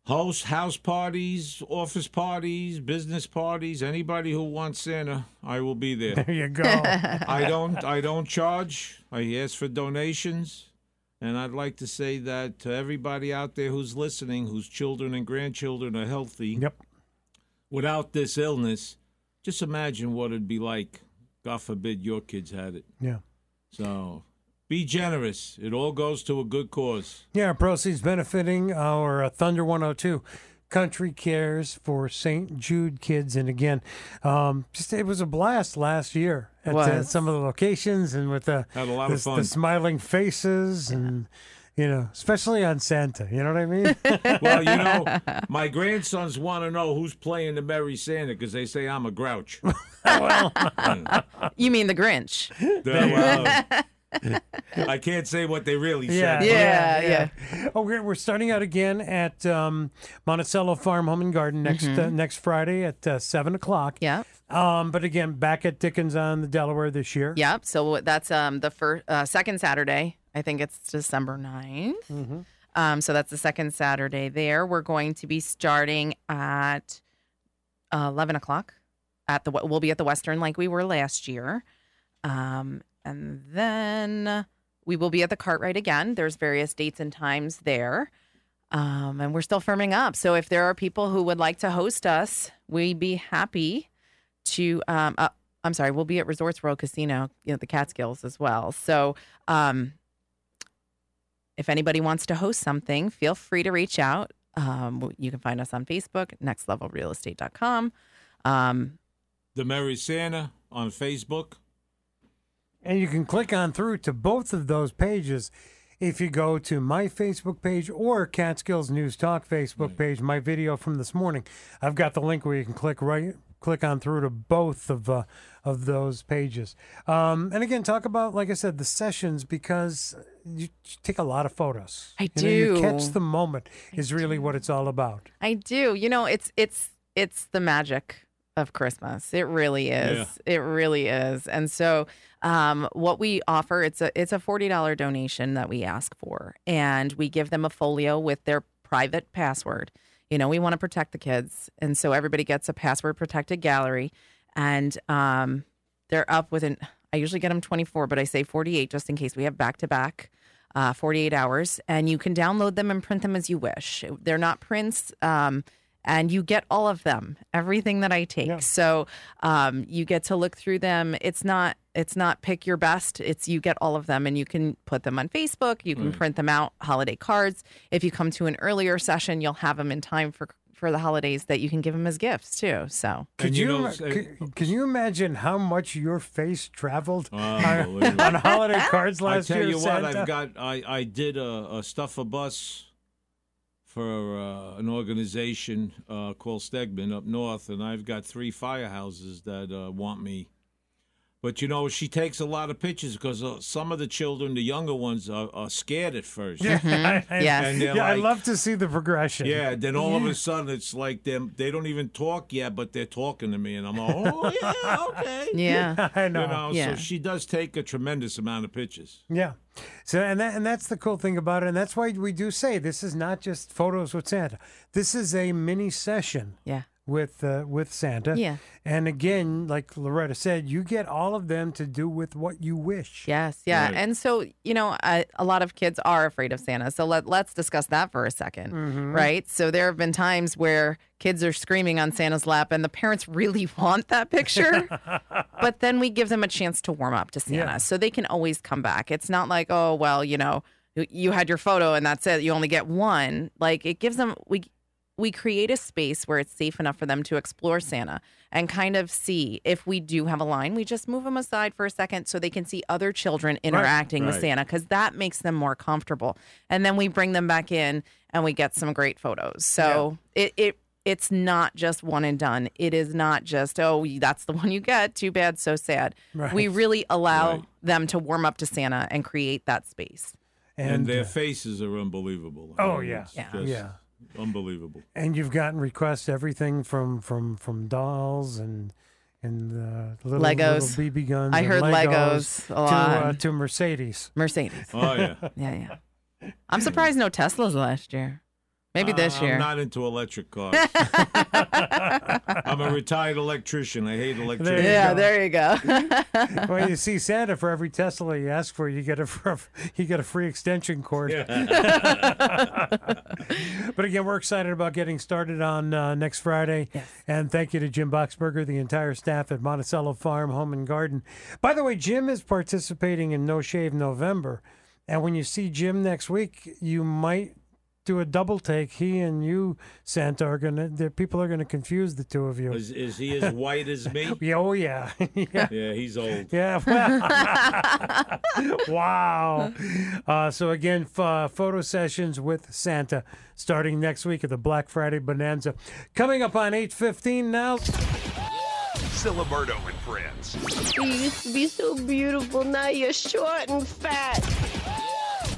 Host house parties, office parties, business parties. Anybody who wants Santa, I will be there. There you go. [LAUGHS] I don't. I don't charge. I ask for donations, and I'd like to say that to everybody out there who's listening, whose children and grandchildren are healthy, yep. without this illness, just imagine what it'd be like. God forbid your kids had it. Yeah. So be generous. It all goes to a good cause. Yeah, proceeds benefiting our uh, Thunder 102 Country Cares for St. Jude kids. And again, um, just it was a blast last year at uh, some of the locations and with the, Had a lot the, of fun. the smiling faces and. You know, especially on Santa. You know what I mean? [LAUGHS] well, you know, my grandsons want to know who's playing the Merry Santa because they say I'm a grouch. [LAUGHS] well, [LAUGHS] You mean the Grinch? Yeah, well, [LAUGHS] I can't say what they really Yeah, said. Yeah, yeah. Oh, we're, we're starting out again at um, Monticello Farm Home and Garden next uh, next Friday at uh, seven o'clock. Yeah. Um, but again, back at Dickens on the Delaware this year. Yep. So that's um the first uh, second Saturday. I think it's December 9th. Mm-hmm. Um, so that's the second Saturday there. We're going to be starting at uh, 11 o'clock at the we'll be at the Western like we were last year. Um, and then we will be at the Kartrite again. There's various dates and times there. Um, and we're still firming up. So if there are people who would like to host us, we'd be happy to um, uh, I'm sorry, we'll be at Resorts World Casino, you know, the Catskills as well. So, um, if anybody wants to host something, feel free to reach out. Um, you can find us on Facebook, nextlevelrealestate.com. Um, The Merry Santa on Facebook. And you can click on through to both of those pages if you go to my Facebook page or Catskills News Talk Facebook page, my video from this morning. I've got the link where you can click right click on through to both of uh, of those pages. Um, and again, talk about like I said, the sessions because you take a lot of photos. I You know, you do. catch the moment is really what it's all about. I do. You know, it's it's it's the magic of Christmas. It really is. It really is. And so um, what we offer it's a it's a forty dollar donation that we ask for, and we give them a folio with their private password. You know, we want to protect the kids, and so everybody gets a password protected gallery, and um, they're up within. I usually get them twenty four, but I say forty eight just in case we have back to back. Uh, 48 hours, and you can download them and print them as you wish. They're not prints. Um, and you get all of them everything that i take so um, you get to look through them it's not it's not pick your best it's you get all of them and you can put them on facebook you can Right. print them out holiday cards if you come to an earlier session you'll have them in time for for the holidays that you can give them as gifts too so Could you you, know, ima- say- could, can you imagine how much your face traveled on, on holiday [LAUGHS] cards last year? I tell year? you what, I've got. I I did a, a stuff a bus for uh, an organization uh, called Stegman up north, and I've got three firehouses that uh, want me But you know, she takes a lot of pictures because uh, some of the children, the younger ones, are, are scared at first. Yeah, [LAUGHS] I, Yes. And they're yeah, I love to see the progression. Yeah, then all of a sudden it's like them. They don't even talk yet, but they're talking to me, and I'm like, oh yeah, [LAUGHS] okay. Yeah. I You know. know, Yeah. so she does take a tremendous amount of pictures. Yeah. So and that and that's the cool thing about it, and that's why we do say this is not just photos with Santa. This is a mini session. Yeah. With uh, with Santa. Yeah. And again, like Loretta said, you get all of them to do with what you wish. Yes, yeah. Right. And so, you know, I, a lot of kids are afraid of Santa. So let, let's discuss that for a 2nd Mhm. right? So there have been times where kids are screaming on Santa's lap and the parents [LAUGHS] really want that picture, [LAUGHS] but then we give them a chance to warm up to Santa. Yeah. So they can always come back. It's not like, oh, well, you know, you- you had your photo and that's it. You only get one. Like it gives them, we, we create a space where it's safe enough for them to explore Santa and kind of see if we do have a line, we just move them aside for a second so they can see other children interacting with Right. Santa because that makes them more comfortable. And then we bring them back in and we get some great photos. So it, it it's not just one and done. It is not just, oh, that's the [LAUGHS] one you get. Too bad, so sad. Right. We really allow them to warm up to Santa and create that space. And, And, their uh, faces are unbelievable. Oh, I mean, yeah. Yeah. just Yeah. Unbelievable. And you've gotten requests everything from from from dolls and and uh, little, Legos. little BB guns. I heard Legos Legos a to lot. uh, to Mercedes. Mercedes. Oh yeah. [LAUGHS] Yeah, yeah. I'm surprised no Teslas last year. Maybe this Uh, year. I'm not into electric cars. [LAUGHS] I'm a retired electrician. I hate electricity. yeah, there you go. [LAUGHS] well, you [LAUGHS] see Santa for every Tesla you ask for, you get a fr- you get a free extension cord. Yeah. but again, we're excited about getting started on uh, next Friday. And thank you to Jim Boxberger, the entire staff at Monticello Farm Home and Garden. By the way, Jim is participating in No Shave November, and when you see Jim next week, you might do a double take. He and you, Santa, are gonna. The people are gonna confuse the two of you. Is, is he as white as me? [LAUGHS] Yeah, oh yeah. [LAUGHS] yeah. Yeah, he's old. Yeah. [LAUGHS] Well, wow. Uh, so again, f- uh, photo sessions with Santa starting next week at the Black Friday Bonanza. Coming up on eight fifteen now. Ciliberto and friends. You used to be so beautiful. Now you're short and fat.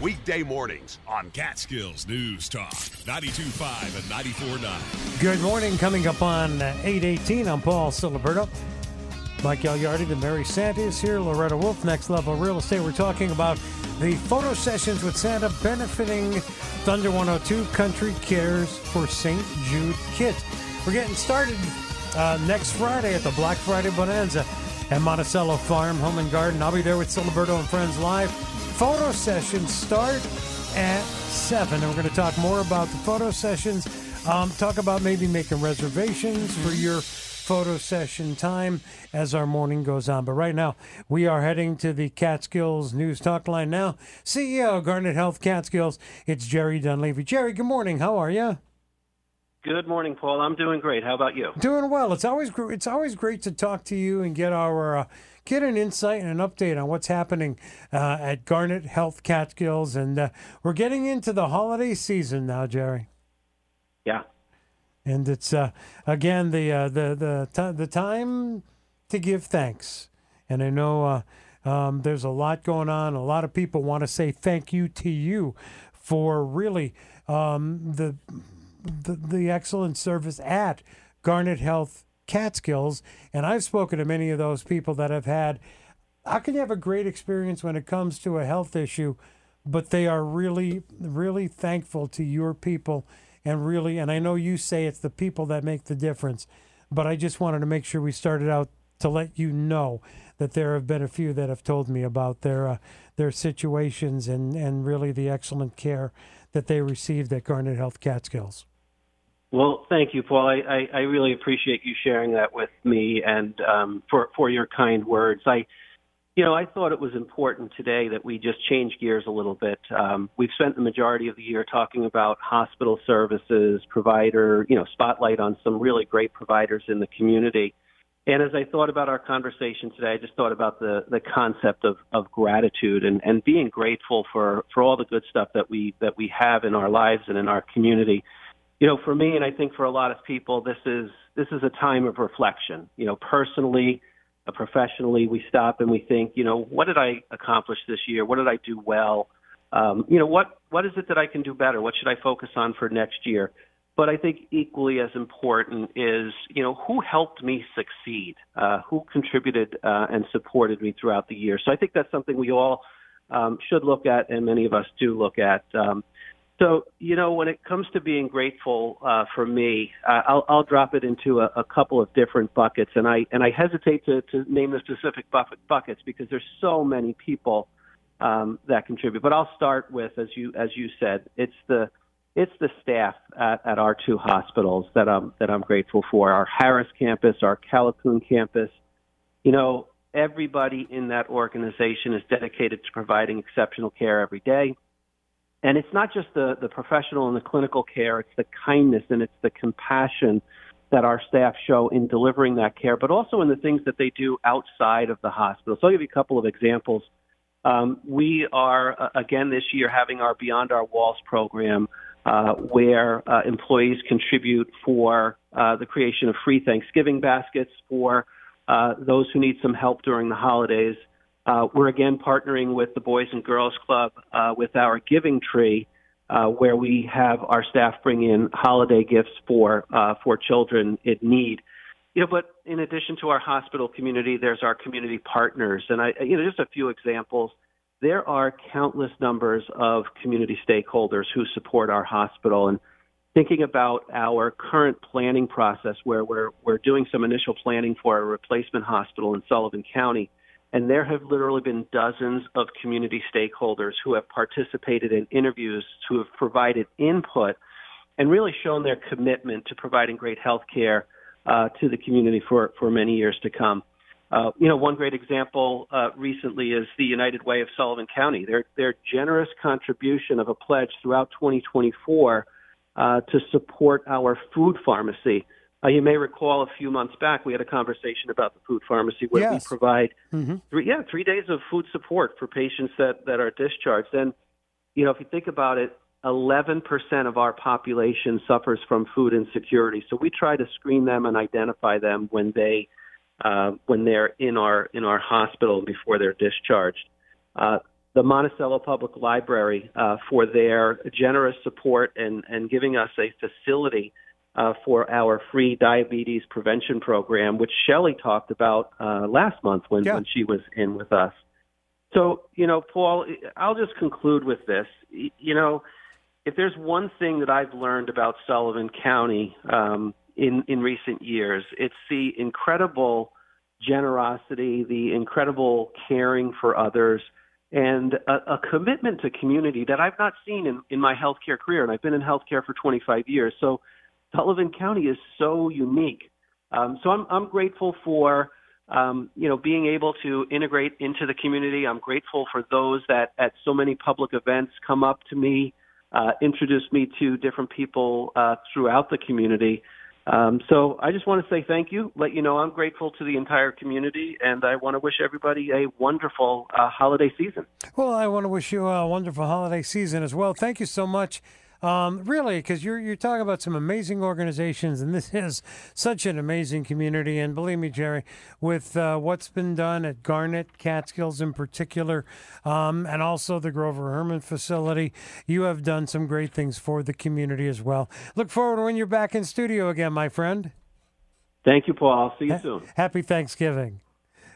Weekday mornings on Catskills News Talk 92.5 and 94.9. Good morning. Coming up on uh, eight eighteen. I'm Paul Ciliberto. Mike Gagliardi, the Merry Santa is here. Loretta Wolff, Next Level Real Estate. We're talking about the photo sessions with Santa benefiting Thunder 102 Country Cares for St. Jude Kids. We're getting started uh, next Friday at the Black Friday Bonanza at Monticello Farm Home and Garden. I'll be there with Ciliberto and Friends Live. Photo sessions start at 7. And we're going to talk more about the photo sessions, um, talk about maybe making reservations for your photo session time as our morning goes on. But right now, we are heading to the Catskills News Talk line now. CEO Garnet Health Catskills, it's Jerry Dunlavey. Jerry, good morning. How are you? Good morning, Paul. I'm doing great. How about you? Doing well. It's always gr- it's always great to talk to you and get our uh, get an insight and an update on what's happening uh, at Garnet Health Catskills, and uh, we're getting into the holiday season now, Jerry. Yeah. And it's uh, again the uh, the the ti the time to give thanks, and I know uh, um, there's a lot going on. A lot of people want to say thank you to you for really um, the, the the excellent service at Garnet Health Catskills, and I've spoken to many of those people that have had. How can you have a great experience when it comes to a health issue, but they are really, really thankful to your people, and really, and I know you say it's the people that make the difference, but I just wanted to make sure we started out to let you know that there have been a few that have told me about their uh, their situations and and really the excellent care that they received at Garnet Health Catskills. Well, thank you, Paul. I, I, I really appreciate you sharing that with me and um, for for your kind words. I, you know, I thought it was important today that we just change gears a little bit. Um, we've spent the majority of the year talking about hospital services, provider, you know, spotlight on some really great providers in the community. And as I thought about our conversation today, I just thought about the, the concept of, of gratitude and, and being grateful for, for all the good stuff that we that we have in our lives and in our community. You know, for me and I think for a lot of people, this is this is a time of reflection. You know, personally, uh, professionally. We stop and we think, you know, what did I accomplish this year? What did I do well? Um, you know, what what is it that I can do better? What should I focus on for next year? But I think equally as important is, you know, who helped me succeed? Uh, who contributed uh, and supported me throughout the year? So I think that's something we all um, should look at, and many of us do look at. Um, so, you know, when it comes to being grateful uh, for me, uh, I'll, I'll drop it into a, a couple of different buckets, and I and I hesitate to, to name the specific bucket, buckets because there's so many people um, that contribute. But I'll start with, as you as you said, it's the it's the staff at, at our two hospitals that I'm that I'm grateful for. Our Harris campus, our Callicoon campus. You know, everybody in that organization is dedicated to providing exceptional care every day. And it's not just the, the professional and the clinical care, it's the kindness and it's the compassion that our staff show in delivering that care, but also in the things that they do outside of the hospital. So I'll give you a couple of examples. Um, we are, uh, again, this year having our Beyond Our Walls program uh, where uh, employees contribute for uh, the creation of free Thanksgiving baskets for uh, those who need some help during the holidays. Uh, we're again partnering with the Boys and Girls Club uh, with our Giving Tree, uh, where we have our staff bring in holiday gifts for uh, for children in need. You know, but in addition to our hospital community, there's our community partners, and I, you know, just a few examples. There are countless numbers of community stakeholders who support our hospital. And thinking about our current planning process where we're we're doing some initial planning for a replacement hospital in Sullivan County and there have literally been dozens of community stakeholders who have participated in interviews who have provided input and really shown their commitment to providing great health care uh, to the community for, for many years to come. Uh, you know, one great example uh, recently is the United Way of Sullivan County. Their their generous contribution of a pledge throughout 2024 uh, to support our food pharmacy. Uh, you may recall a few months back we had a conversation about the food pharmacy where Yes. we provide Mm-hmm. three, yeah three days of food support for patients that that are discharged. And you know, if you think about it, 11% of our population suffers from food insecurity. So we try to screen them and identify them when they uh, when they're in our in our hospital before they're discharged. Uh, the Monticello Public Library uh, for their generous support and, and giving us a facility uh, for our free diabetes prevention program, which Shelley talked about uh, last month when, when she was in with us. So, you know, Paul, I'll just conclude with this. You know, if there's one thing that I've learned about Sullivan County um, in in recent years, it's the incredible generosity, the incredible caring for others, and a, a commitment to community that I've not seen in, in my healthcare career. And I've been in healthcare for 25 years. So Sullivan County is so unique. Um, so I'm I'm grateful for um, you know being able to integrate into the community. I'm grateful for those that at so many public events come up to me, uh, introduce me to different people uh, throughout the community. Um, so I just want to say thank you. Let you know I'm grateful to the entire community, and I want to wish everybody a wonderful uh, holiday season. Well, I want to wish you a wonderful holiday season as well. Thank you so much. Um, really, because you're you're talking about some amazing organizations, and this [LAUGHS] is such an amazing community. And believe me, Jerry, with uh, what's been done at Garnet Catskills in particular, um, and also the Grover Hermann facility, you have done some great things for the community as well. Look forward to when you're back in studio again, my friend. Thank you, Paul. I'll see you soon. Happy Thanksgiving.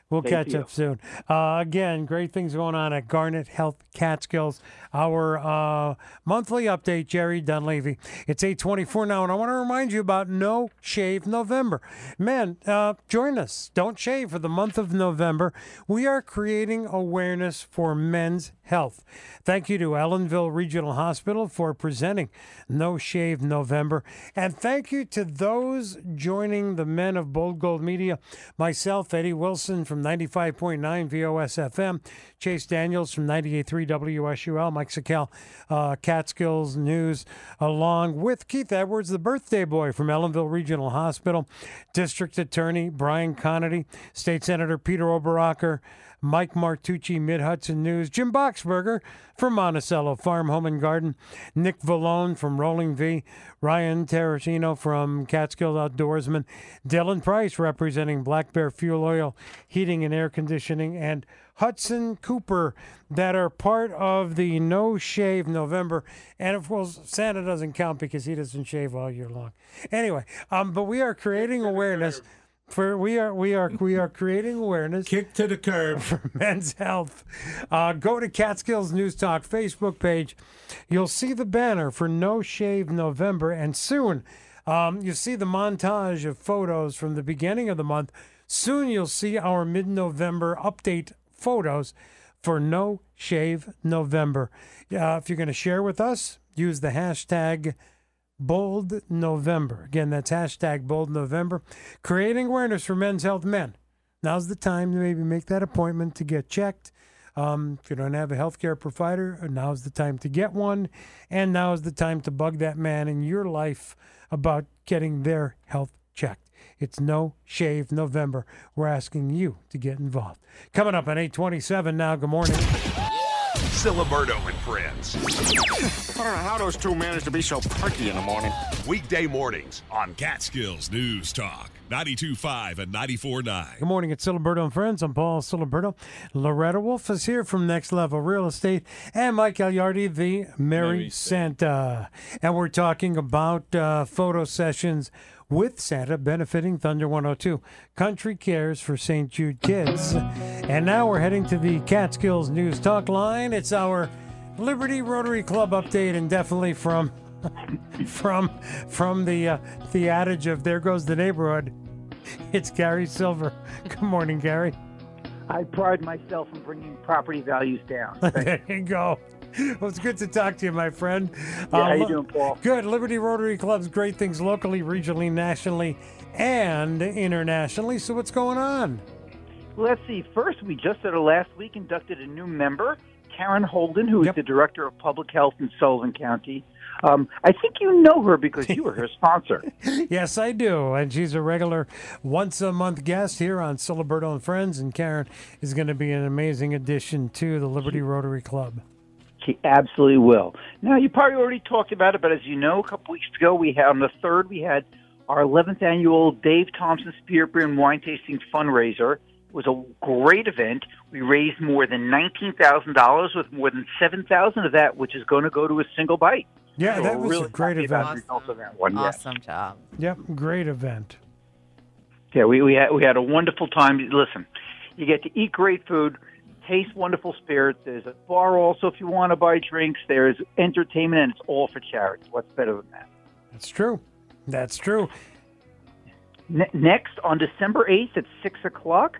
We'll Thank catch you. up soon. Uh, again, great things going on at Garnet Health Catskills. Our uh, monthly update, Jerry Dunlavey. It's 824 now, and I want to remind you about No Shave November. Man, uh, join us. Don't shave for the month of November. We are creating awareness for men's health. Thank you to Ellenville Regional Hospital for presenting No Shave November. And thank you to those joining the men of Bold Gold Media. Myself, Eddie Wilson from 95.9 VOS FM, Chase Daniels from 98.3 WSUL, Mike Sakell, uh, Catskills News, along with Keith Edwards, the birthday boy from Ellenville Regional Hospital, District Attorney Brian Conaty, State Senator Peter Oberacker, Mike Martucci, Mid Hudson News, Jim Boxberger from Monticello Farm, Home and Garden, Nick Vallone from Rolling V, Ryan Terracino from Catskill Outdoorsman, Dylan Price representing Black Bear Fuel Oil, Heating and Air Conditioning, and Hudson Cooper that are part of the No Shave November. And of course, Santa doesn't count because he doesn't shave all year long. Anyway, um, but we are creating awareness. For we are we are we are creating awareness. Kick to the curb [LAUGHS] for men's health. Uh, go to Catskills News Talk Facebook page. You'll see the banner for No Shave November, and soon um, you see the montage of photos from the beginning of the month. Soon you'll see our mid-November update photos for No Shave November. Uh, if you're going to share with us, use the hashtag Bold November. Again, that's hashtag Bold November. Creating awareness for men's health men. Now's the time to maybe make that appointment to get checked. Um, if you don't have a healthcare provider, now's the time to get one. And now is the time to bug that man in your life about getting their health checked. It's No Shave November. We're asking you to get involved. Coming up on 827 now. Good morning. Ciliberto and friends. I don't know how those two managed to be so perky in the morning. Weekday mornings on Catskills News Talk, 92.5 and 94.9. Good morning. It's Ciliberto and Friends. I'm Paul Ciliberto. Loretta Wolff is here from Next Level Real Estate and Mike Gagliardi, the Merry, Merry Santa. And we're talking about uh, photo sessions with Santa benefiting Thunder 102. Country Cares for St. Jude Kids. And now we're heading to the Catskills News Talk line. It's our Liberty Rotary Club update and definitely from [LAUGHS] from from the uh, the adage of there goes the neighborhood. It's Gary Silver. [LAUGHS] Good morning, Gary. I pride myself in bringing property values down. [LAUGHS] there you go. Well, it's good to talk to you, my friend. Yeah, how you doing, Paul? Good. Liberty Rotary Club's great things locally, regionally, nationally, and internationally. So what's going on? Let's see. First, we just at our last week inducted a new member, Karen Holden, who is the director of public health in Sullivan County. Um, I think you know her because you were her [LAUGHS] sponsor. yes, I do. And she's a regular once a month guest here on Ciliberto and Friends. And Karen is going to be an amazing addition to the Liberty Rotary Club. She absolutely will. Now, you probably already talked about it, but as you know, a couple weeks ago, we had on the third, we had our 11th annual Dave Thompson Spirit Beer and Wine Tasting fundraiser. It was a great event. We raised more than $19,000 with more than 7000 of that, which is going to go to a single bite. Yeah, So that was really a great event. the results of that one. yes. Awesome job. Yep, great event. Yeah, we, we had we had a wonderful time. Listen, you get to eat great food, taste wonderful spirits. There's a bar also if you want to buy drinks. There's entertainment, and it's all for charity. What's better than that? That's true. That's true. Ne- next on December 8th at six o'clock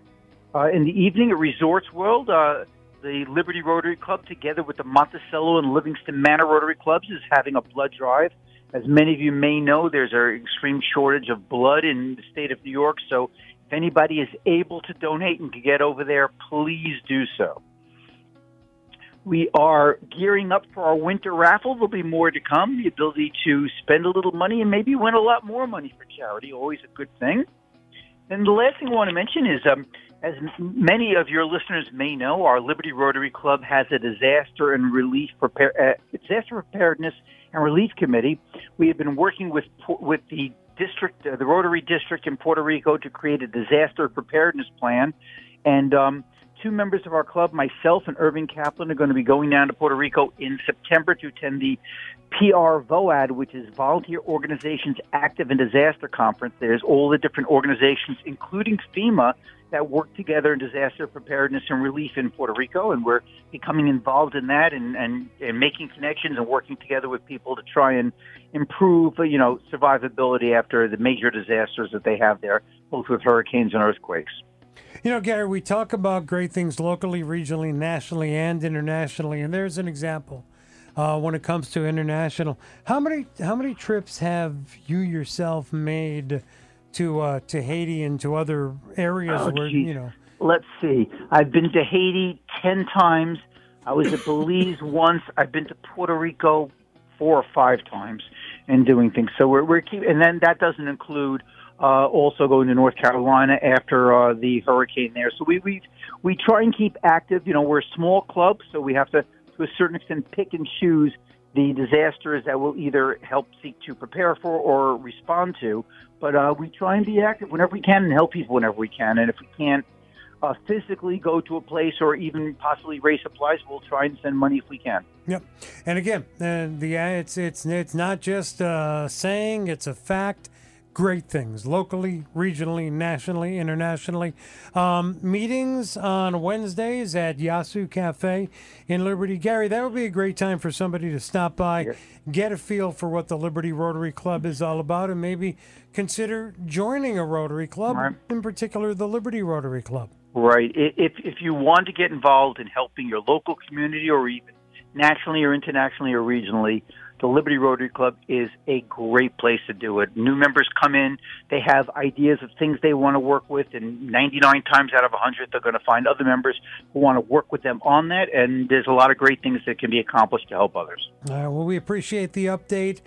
uh, in the evening at Resorts World, uh, the Liberty Rotary Club, together with the Monticello and Livingston Manor Rotary Clubs, is having a blood drive. As many of you may know, there's an extreme shortage of blood in the state of New York. So, if anybody is able to donate and can get over there, please do so. We are gearing up for our winter raffle. There'll be more to come. The ability to spend a little money and maybe win a lot more money for charity, always a good thing. And the last thing I want to mention is, um, as many of your listeners may know, our Liberty Rotary Club has a disaster and relief prepare, uh, disaster preparedness and relief committee. We have been working with with the district, uh, the Rotary District in Puerto Rico, to create a disaster preparedness plan. And um, two members of our club, myself and Irving Kaplan, are going to be going down to Puerto Rico in September to attend the PR VOAD, which is Volunteer Organizations Active in Disaster Conference. There's all the different organizations, including FEMA, that work together in disaster preparedness and relief in Puerto Rico, and we're becoming involved in that and, and, and making connections and working together with people to try and improve, you know, survivability after the major disasters that they have there, both with hurricanes and earthquakes. You know, Gary, we talk about great things locally, regionally, nationally, and internationally, and there's an example. Uh, when it comes to international, how many how many trips have you yourself made to uh, to Haiti and to other areas Oh, where geez. you know? Let's see. I've been to Haiti 10 times. I was at Belize [LAUGHS] once. I've been to Puerto Rico four or five times and doing things. So we're, we're keep, and then that doesn't include uh, also going to North Carolina after uh, the hurricane there. So we we we try and keep active. You know, we're a small club, so we have to to a certain extent pick and choose the disasters that we'll either help seek to prepare for or respond to. But uh, we try and be active whenever we can and help people whenever we can. And if we can't uh, physically go to a place or even possibly raise supplies, we'll try and send money if we can. Yep. And again, uh, the it's it's it's not just a saying; it's a fact. Great things locally, regionally, nationally, internationally. Um, meetings on Wednesdays at Yasu Cafe in Liberty. Gary, that would be a great time for somebody to stop by, get a feel for what the Liberty Rotary Club is all about, and maybe consider joining a Rotary Club, Right. in particular the Liberty Rotary Club. Right. If if you want to get involved in helping your local community or even nationally or internationally or regionally, the Liberty Rotary Club is a great place to do it. New members come in, they have ideas of things they want to work with, and 99 times out of 100, they're going to find other members who want to work with them on that. And there's a lot of great things that can be accomplished to help others. All right, well, we appreciate the update.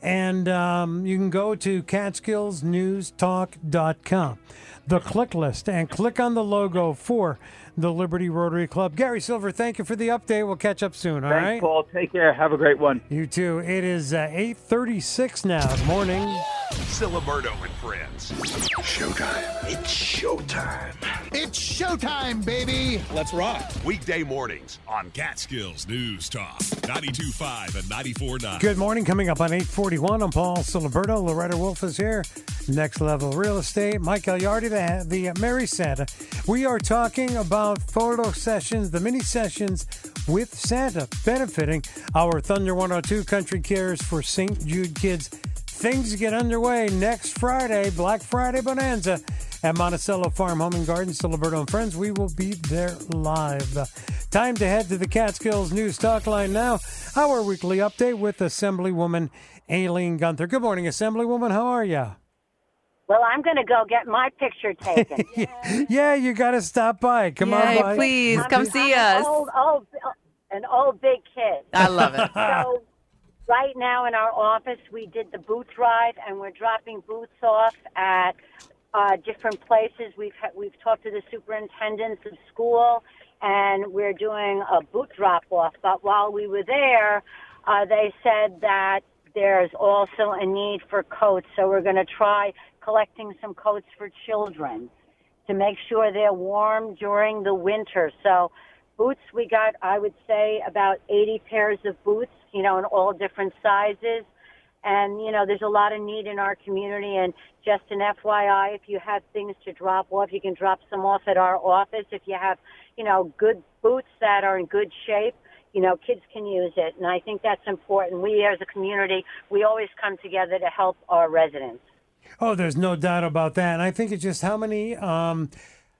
And um, you can go to catskillsnewstalk.com, the click list, and click on the logo for the Liberty Rotary Club. Gary Silver, thank you for the update. We'll catch up soon, all Thanks, right? Paul. Take care. Have a great one. You too. It is uh, 8.36 now, Good morning. Ciliberto and Friends. Showtime. It's showtime. It's showtime, baby. Let's rock. Weekday mornings on Catskills News Talk 92.5 and 94.9. Good morning. Coming up on 841, I'm Paul Ciliberto. Loretta Wolff is here. Next Level Real Estate. Mike Gagliardi, the, the Merry Santa. We are talking about photo sessions, the mini sessions with Santa, benefiting our Thunder 102 Country Cares for St. Jude Kids. Things get underway next Friday, Black Friday Bonanza at Monticello Farm Home and Garden. Ciliberto and friends, we will be there live. Time to head to the Catskills News Talk Line now. Our weekly update with Assemblywoman Aileen Gunther. Good morning, Assemblywoman. How are you? Well, I'm going to go get my picture taken. [LAUGHS] Yeah, you got to stop by. Come on by. please, I'm- come I'm see an us. Old, old, an old big kid. I love it. so, right now in our office, we did the boot drive, and we're dropping boots off at uh, different places. We've ha- we've talked to the superintendents of school, and we're doing a boot drop off. But while we were there, uh, they said that there's also a need for coats, so we're going to try collecting some coats for children to make sure they're warm during the winter. So boots, we got, I would say, about 80 pairs of boots, you know, in all different sizes. And, you know, there's a lot of need in our community. And just an FYI, if you have things to drop off, you can drop some off at our office. If you have, you know, good boots that are in good shape, you know, kids can use it. And I think that's important. We as a community, we always come together to help our residents. Oh, there's no doubt about that. And I think it's just how many um,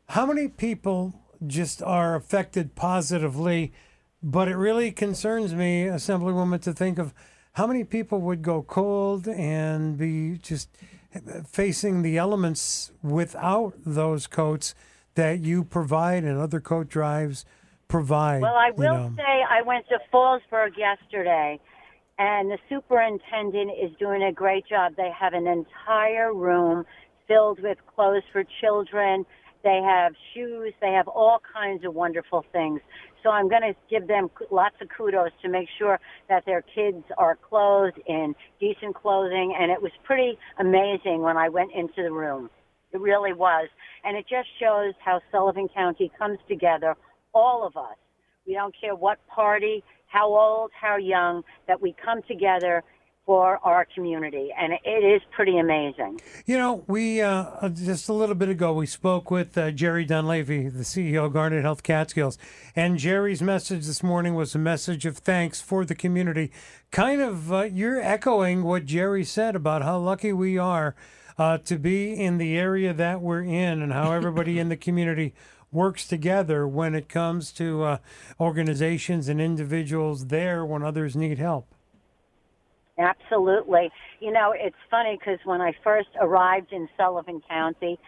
how many people just are affected positively. But it really concerns me, Assemblywoman, to think of how many people would go cold and be just facing the elements without those coats that you provide and other coat drives provide. Well, I you will know. say I went to Fallsburg yesterday, and the superintendent is doing a great job. They have an entire room filled with clothes for children. They have shoes. They have all kinds of wonderful things. So I'm going to give them lots of kudos to make sure that their kids are clothed in decent clothing. And it was pretty amazing when I went into the room. It really was. And it just shows how Sullivan County comes together, all of us. We don't care what party, how old, how young, that we come together for our community. And it is pretty amazing. You know, we uh, uh, just a little bit ago we spoke with uh, Jerry Dunlavey, the CEO of Garnet Health Catskills, and Jerry's message this morning was a message of thanks for the community. Kind of, uh, you're echoing what Jerry said about how lucky we are uh, to be in the area that we're in, and how everybody in the [LAUGHS] community works together when it comes to uh, organizations and individuals there when others need help. Absolutely. You know, it's funny because when I first arrived in Sullivan County,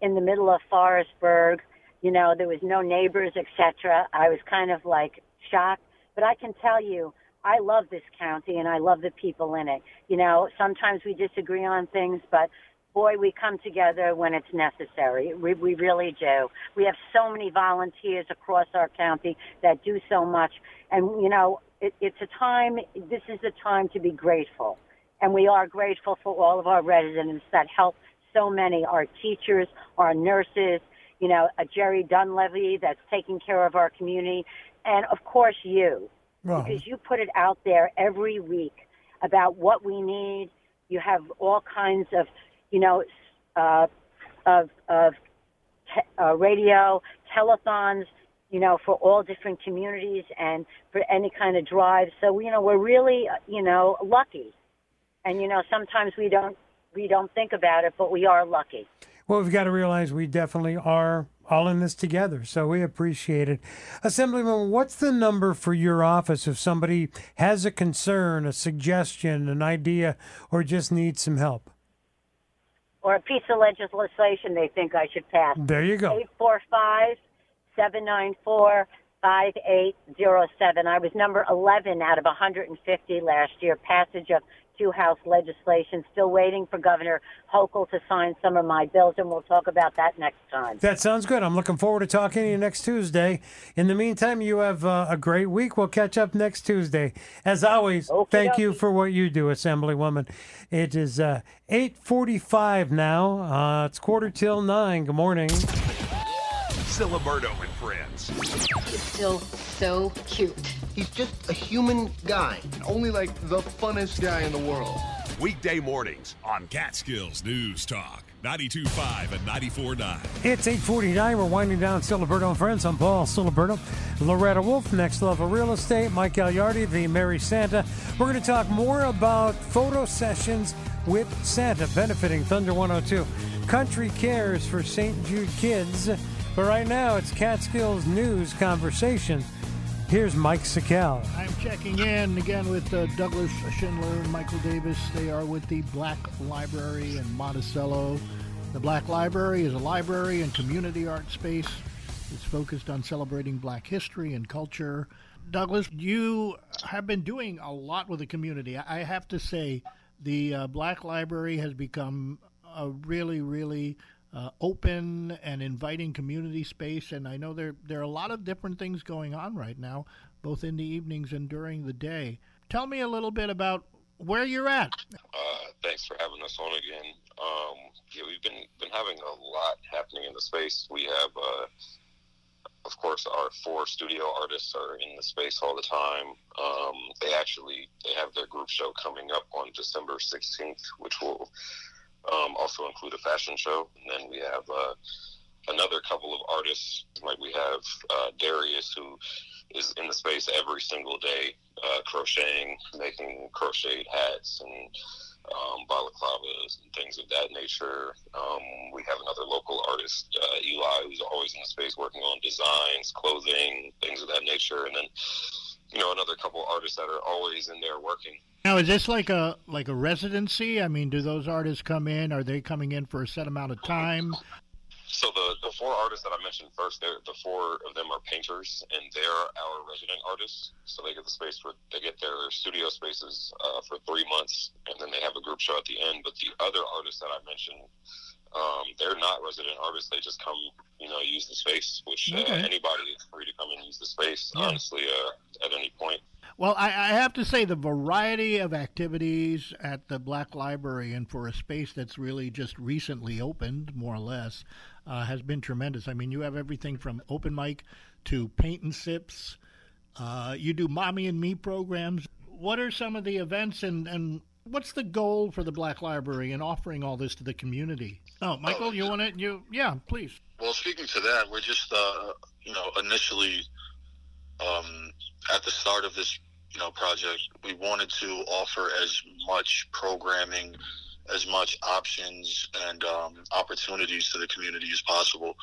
in the middle of Forestburgh, you know, there was no neighbors, etc. I was kind of like shocked, but I can tell you, I love this county and I love the people in it. You know, sometimes we disagree on things, but boy, we come together when it's necessary. We, we really do. We have so many volunteers across our county that do so much. And, you know, it, it's a time, this is a time to be grateful. And we are grateful for all of our residents that help so many, our teachers, our nurses, you know, a Jerry Dunlavey that's taking care of our community, and of course you, Right. because you put it out there every week about what we need. You have all kinds of, you know, uh, of of te- uh, radio telethons, you know, for all different communities and for any kind of drive. So you know, we're really, you know, lucky. And you know, sometimes we don't we don't think about it, but we are lucky. Well, we've got to realize we definitely are all in this together, so we appreciate it. Assemblyman, what's the number for your office if somebody has a concern, a suggestion, an idea, or just needs some help? Or a piece of legislation they think I should pass. There you go. 845 794 5807. I was number 11 out of 150 last year. Passage of two House legislation. Still waiting for Governor Hochul to sign some of my bills, and we'll talk about that next time. That sounds good. I'm looking forward to talking to you next Tuesday. In the meantime, you have uh, a great week. We'll catch up next Tuesday. As always, thank you for what you do, Assemblywoman. It is uh, 8:45 now. Uh, it's quarter till nine. Good morning. Ciliberto and friends. He's still so cute. He's just a human guy. Only like the funnest guy in the world. Weekday mornings on Catskills News Talk 92.5 and 94.9. It's 8:49. We're winding down Ciliberto and Friends. I'm Paul Ciliberto. Loretta Wolff, Next Level Real Estate. Mike Gagliardi, the Merry Santa. We're going to talk more about photo sessions with Santa benefiting Thunder 102. Country Cares for St. Jude Kids. But right now, it's Catskills News Conversation. Here's Mike Sakell. I'm checking in again with uh, Douglas Schindler and Michael Davis. They are with the Black Library in Monticello. The Black Library is a library and community art space. It's focused on celebrating black history and culture. Douglas, you have been doing a lot with the community. I I have to say, the uh, Black Library has become a really, really uh, open and inviting community space. And I know there there are a lot of different things going on right now, both in the evenings and during the day. Tell me a little bit about where you're at. Uh, thanks for having us on again. Um, yeah, we've been been having a lot happening in the space. We have, uh, of course, our four studio artists are in the space all the time. Um, they actually they have their group show coming up on December 16th, which will um, also include a fashion show. And then we have uh, another couple of artists, like we have uh, Darius, who is in the space every single day, uh, crocheting, making crocheted hats and um, balaclavas and things of that nature. Um, we have another local artist, uh, Eli, who's always in the space working on designs, clothing, things of that nature. And then, you know, another couple artists that are always in there working. Now, is this like a like a residency? I mean, do those artists come in? Are they coming in for a set amount of time? So the, the four artists that I mentioned first, the four of them are painters, and they're our resident artists. So they get the space for they get their studio spaces uh, for three months, and then they have a group show at the end. But the other artists that I mentioned, um, they're not resident artists. They just come, you know, use the space. Which uh, anybody is free to come and use the space. Yeah. Honestly, uh, at any point. Well, I, I have to say the variety of activities at the Black Library and for a space that's really just recently opened, more or less, uh, has been tremendous. I mean, you have everything from open mic to paint and sips. Uh, you do mommy and me programs. What are some of the events and, and what's the goal for the Black Library in offering all this to the community? Oh, Michael, you want to? You yeah, please. Well, speaking to that, we're just, uh, you know, initially um, at the start of this, you know, project, we wanted to offer as much programming, as much options and um, opportunities to the community as possible.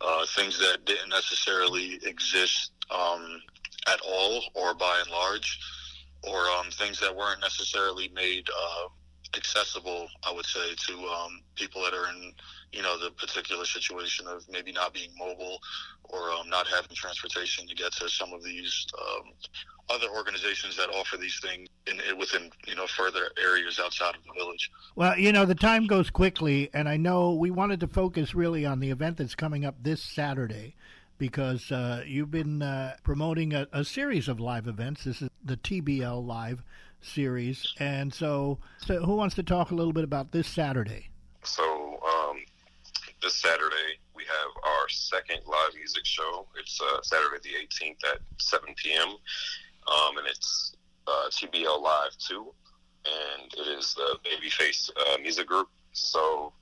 Uh, things that didn't necessarily exist um, at all, or by and large, or um, things that weren't necessarily made uh, accessible, I would say, to um, people that are in, you know, the particular situation of maybe not being mobile or um, not having transportation to get to some of these um, other organizations that offer these things in, in within you know further areas outside of the village. Well, you know, the time goes quickly, and I know we wanted to focus really on the event that's coming up this Saturday because uh, you've been uh, promoting a, a series of live events. This is the TBL Live series. And so, so who wants to talk a little bit about this Saturday? So um, this Saturday we have our second live music show. It's uh, Saturday the 18th at 7 p.m. Um, and it's uh, TBL Live 2, and it is the Babyface uh, music group. So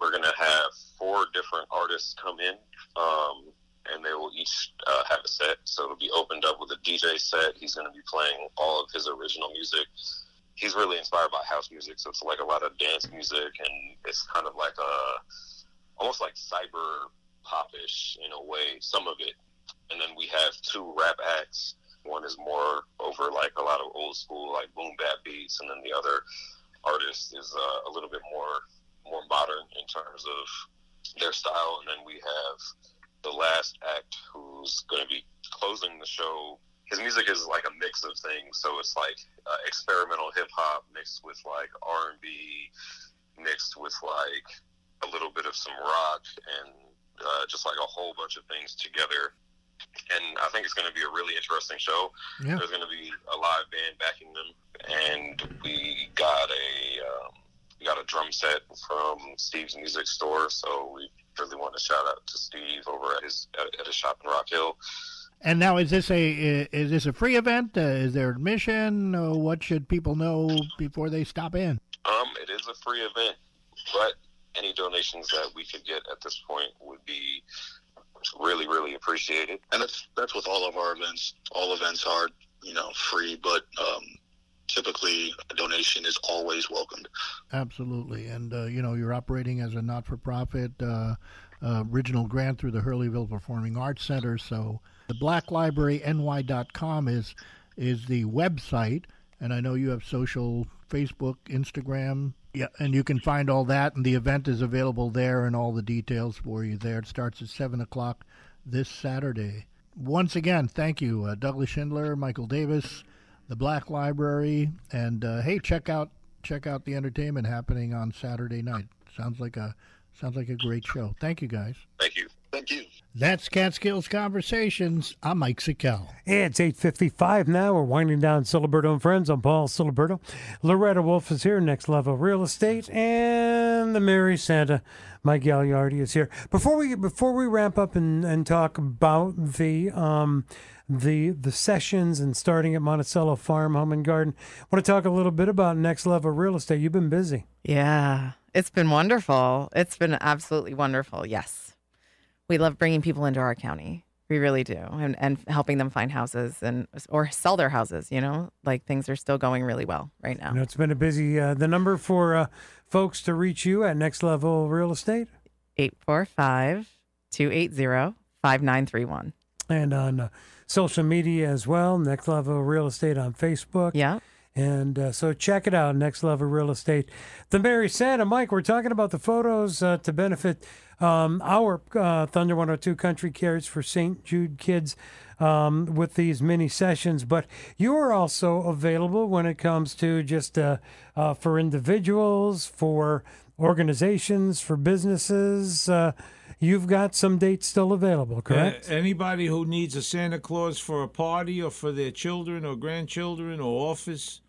we're gonna have four different artists come in, um, and they will each uh, have a set. So it'll be opened up with a DJ set. He's gonna be playing all of his original music. He's really inspired by house music, so it's like a lot of dance music, and it's kind of like a almost like cyber popish in a way, some of it. And then we have two rap acts. One is more over like a lot of old school like boom bap beats, and then the other artist is uh, a little bit more more modern in terms of their style. And then we have the last act who's going to be closing the show. His music is like a mix of things, so it's like uh, experimental hip hop mixed with like R and B, mixed with like a little bit of some rock and uh, just like a whole bunch of things together. And I think it's going to be a really interesting show. Yeah. There's going to be a live band backing them, and we got a um, we got a drum set from Steve's Music Store. So we really want to shout out to Steve over at his at, at his shop in Rock Hill. And now, is this a is this a free event? Uh, is there admission? Uh, what should people know before they stop in? Um, it is a free event, but any donations that we could get at this point would be really, really appreciated. And that's that's with all of our events. All events are you know free, but um, typically a donation is always welcomed. Absolutely, and uh, you know you're operating as a not-for-profit uh, uh, original grant through the Hurleyville Performing Arts Center. So the BlackLibraryNY.com is is the website, and I know you have social, Facebook, Instagram. Yeah, and you can find all that, and the event is available there, and all the details for you there. It starts at seven o'clock this Saturday. Once again, thank you, uh, Douglas Schindler, Michael Davis, the Black Library, and uh, hey, check out check out the entertainment happening on Saturday night. Sounds like a sounds like a great show. Thank you, guys. Thank you. Thank you. That's Catskills Conversations. I'm Mike Sakell. It's 8.55 now. We're winding down Ciliberto and Friends. I'm Paul Ciliberto. Loretta Wolff is here, Next Level Real Estate, and the Merry Santa, Mike Gagliardi is here. Before we before we wrap up and, and talk about the um, the the sessions and starting at Monticello Farm, Home and Garden, I want to talk a little bit about Next Level Real Estate. You've been busy. Yeah, it's been wonderful. It's been absolutely wonderful. Yes. We love bringing people into our county. We really do. And, and helping them find houses and or sell their houses, you know? Like things are still going really well right now. You know, it's been a busy. Uh, the number for uh, folks to reach you at Next Level Real Estate 845 280 5931. and on uh, social media as well. Next Level Real Estate on Facebook. Yeah. And uh, so check it out, Next Level Real Estate. The Merry Santa, Mike, we're talking about the photos uh, to benefit um, our uh, Thunder 102 Country Cares for St. Jude kids um, with these mini sessions. But you are also available when it comes to just uh, uh, for individuals, for organizations, for businesses. Uh, you've got some dates still available, correct? Uh, anybody who needs a Santa Claus for a party or for their children or grandchildren or office,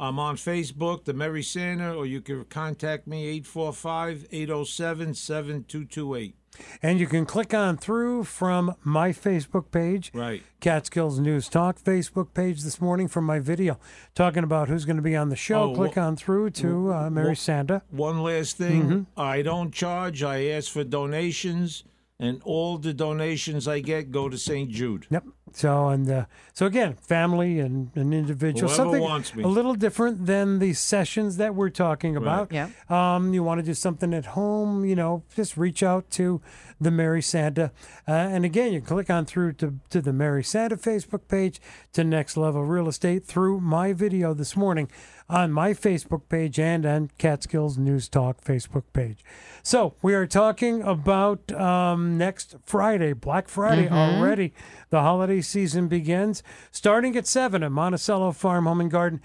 I'm on Facebook, The Merry Santa, or you can contact me 845 807 7228. And you can click on through from my Facebook page, Right. Catskills News Talk Facebook page this morning from my video talking about who's going to be on the show. Oh, click on through to uh, Mary wha- Santa. One last thing. Mhm. I don't charge. I ask for donations, and all the donations I get go to St. Jude. Yep. So and uh, so again, family and an individual, Whoever something wants me. a little different than the sessions that we're talking about. Yeah. Um, you want to do something at home, you know, just reach out to the Merry Santa, uh, and again, you click on through to to the Merry Santa Facebook page to Next Level Real Estate through my video this morning on my Facebook page and on Catskills News Talk Facebook page. So we are talking about um, next Friday, Black Friday Mhm. already, the holiday holiday season begins, starting at 7 at Monticello Farm Home and Garden.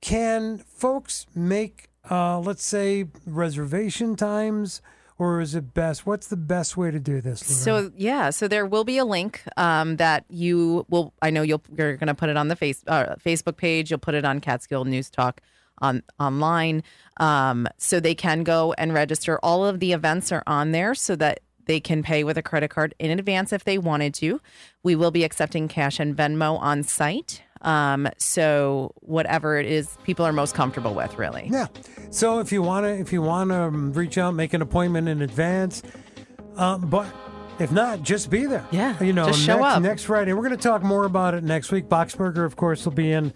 Can folks make, uh, let's say, reservation times, or is it best? What's the best way to do this? So yeah, so there will be a link um, that you will. I know you'll you're going to put it on the face uh, Facebook page. You'll put it on Catskill News Talk on online, um, so they can go and register. All of the events are on there, so that they can pay with a credit card in advance if they wanted to. We will be accepting cash and Venmo on site. Um, so whatever it is, people are most comfortable with, really. Yeah. So if you want to, if you want to reach out, make an appointment in advance, um, but if not, just be there. Yeah. You know, just show next, up. next Friday. We're going to talk more about it next week. Boxberger, of course, will be in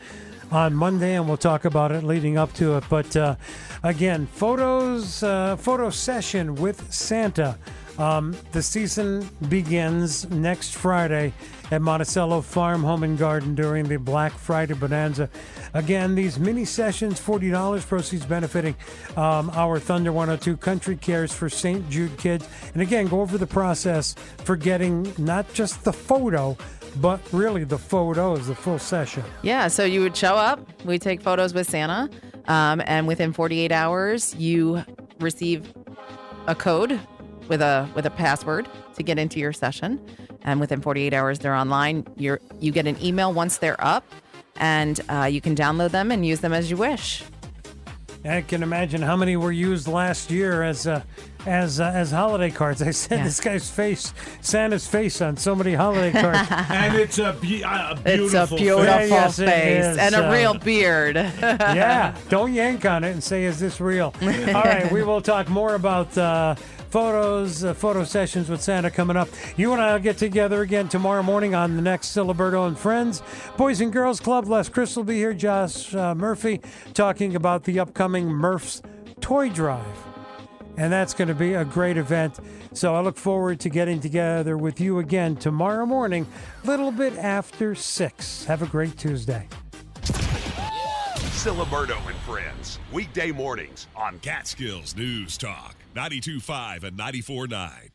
on Monday, and we'll talk about it leading up to it. But uh, again, photos, uh, photo session with Santa. Um, the season begins next Friday at Monticello Farm Home and Garden during the Black Friday Bonanza. Again, these mini sessions, $40 proceeds benefiting um, our Thunder 102 Country Cares for St. Jude kids. And again, go over the process for getting not just the photo, but really the photos, the full session. Yeah, so you would show up, we take photos with Santa, um, and within 48 hours, you receive a code with a with a password to get into your session, and within 48 hours, they're online. You're you get an email once they're up, and uh, you can download them and use them as you wish. I can imagine how many were used last year as uh, as uh, as holiday cards. I said Yeah. this guy's face, Santa's face on so many holiday cards. [LAUGHS] and it's a, be- a It's beautiful a beautiful Yeah, yes, face and a uh, real beard. yeah, [LAUGHS] don't yank on it and say, "Is this real?" [LAUGHS] All right, we will talk more about uh, photos, uh, photo sessions with Santa coming up. You and I will get together again tomorrow morning on the next Ciliberto and Friends Boys and Girls Club. Les Chris will be here. Josh uh, Murphy talking about the upcoming Murph's Toy Drive. And that's going to be a great event. So I look forward to getting together with you again tomorrow morning, a little bit after 6. Have a great Tuesday. Ciliberto and Friends. Weekday mornings on Catskills News Talk 92.5 and 94.9.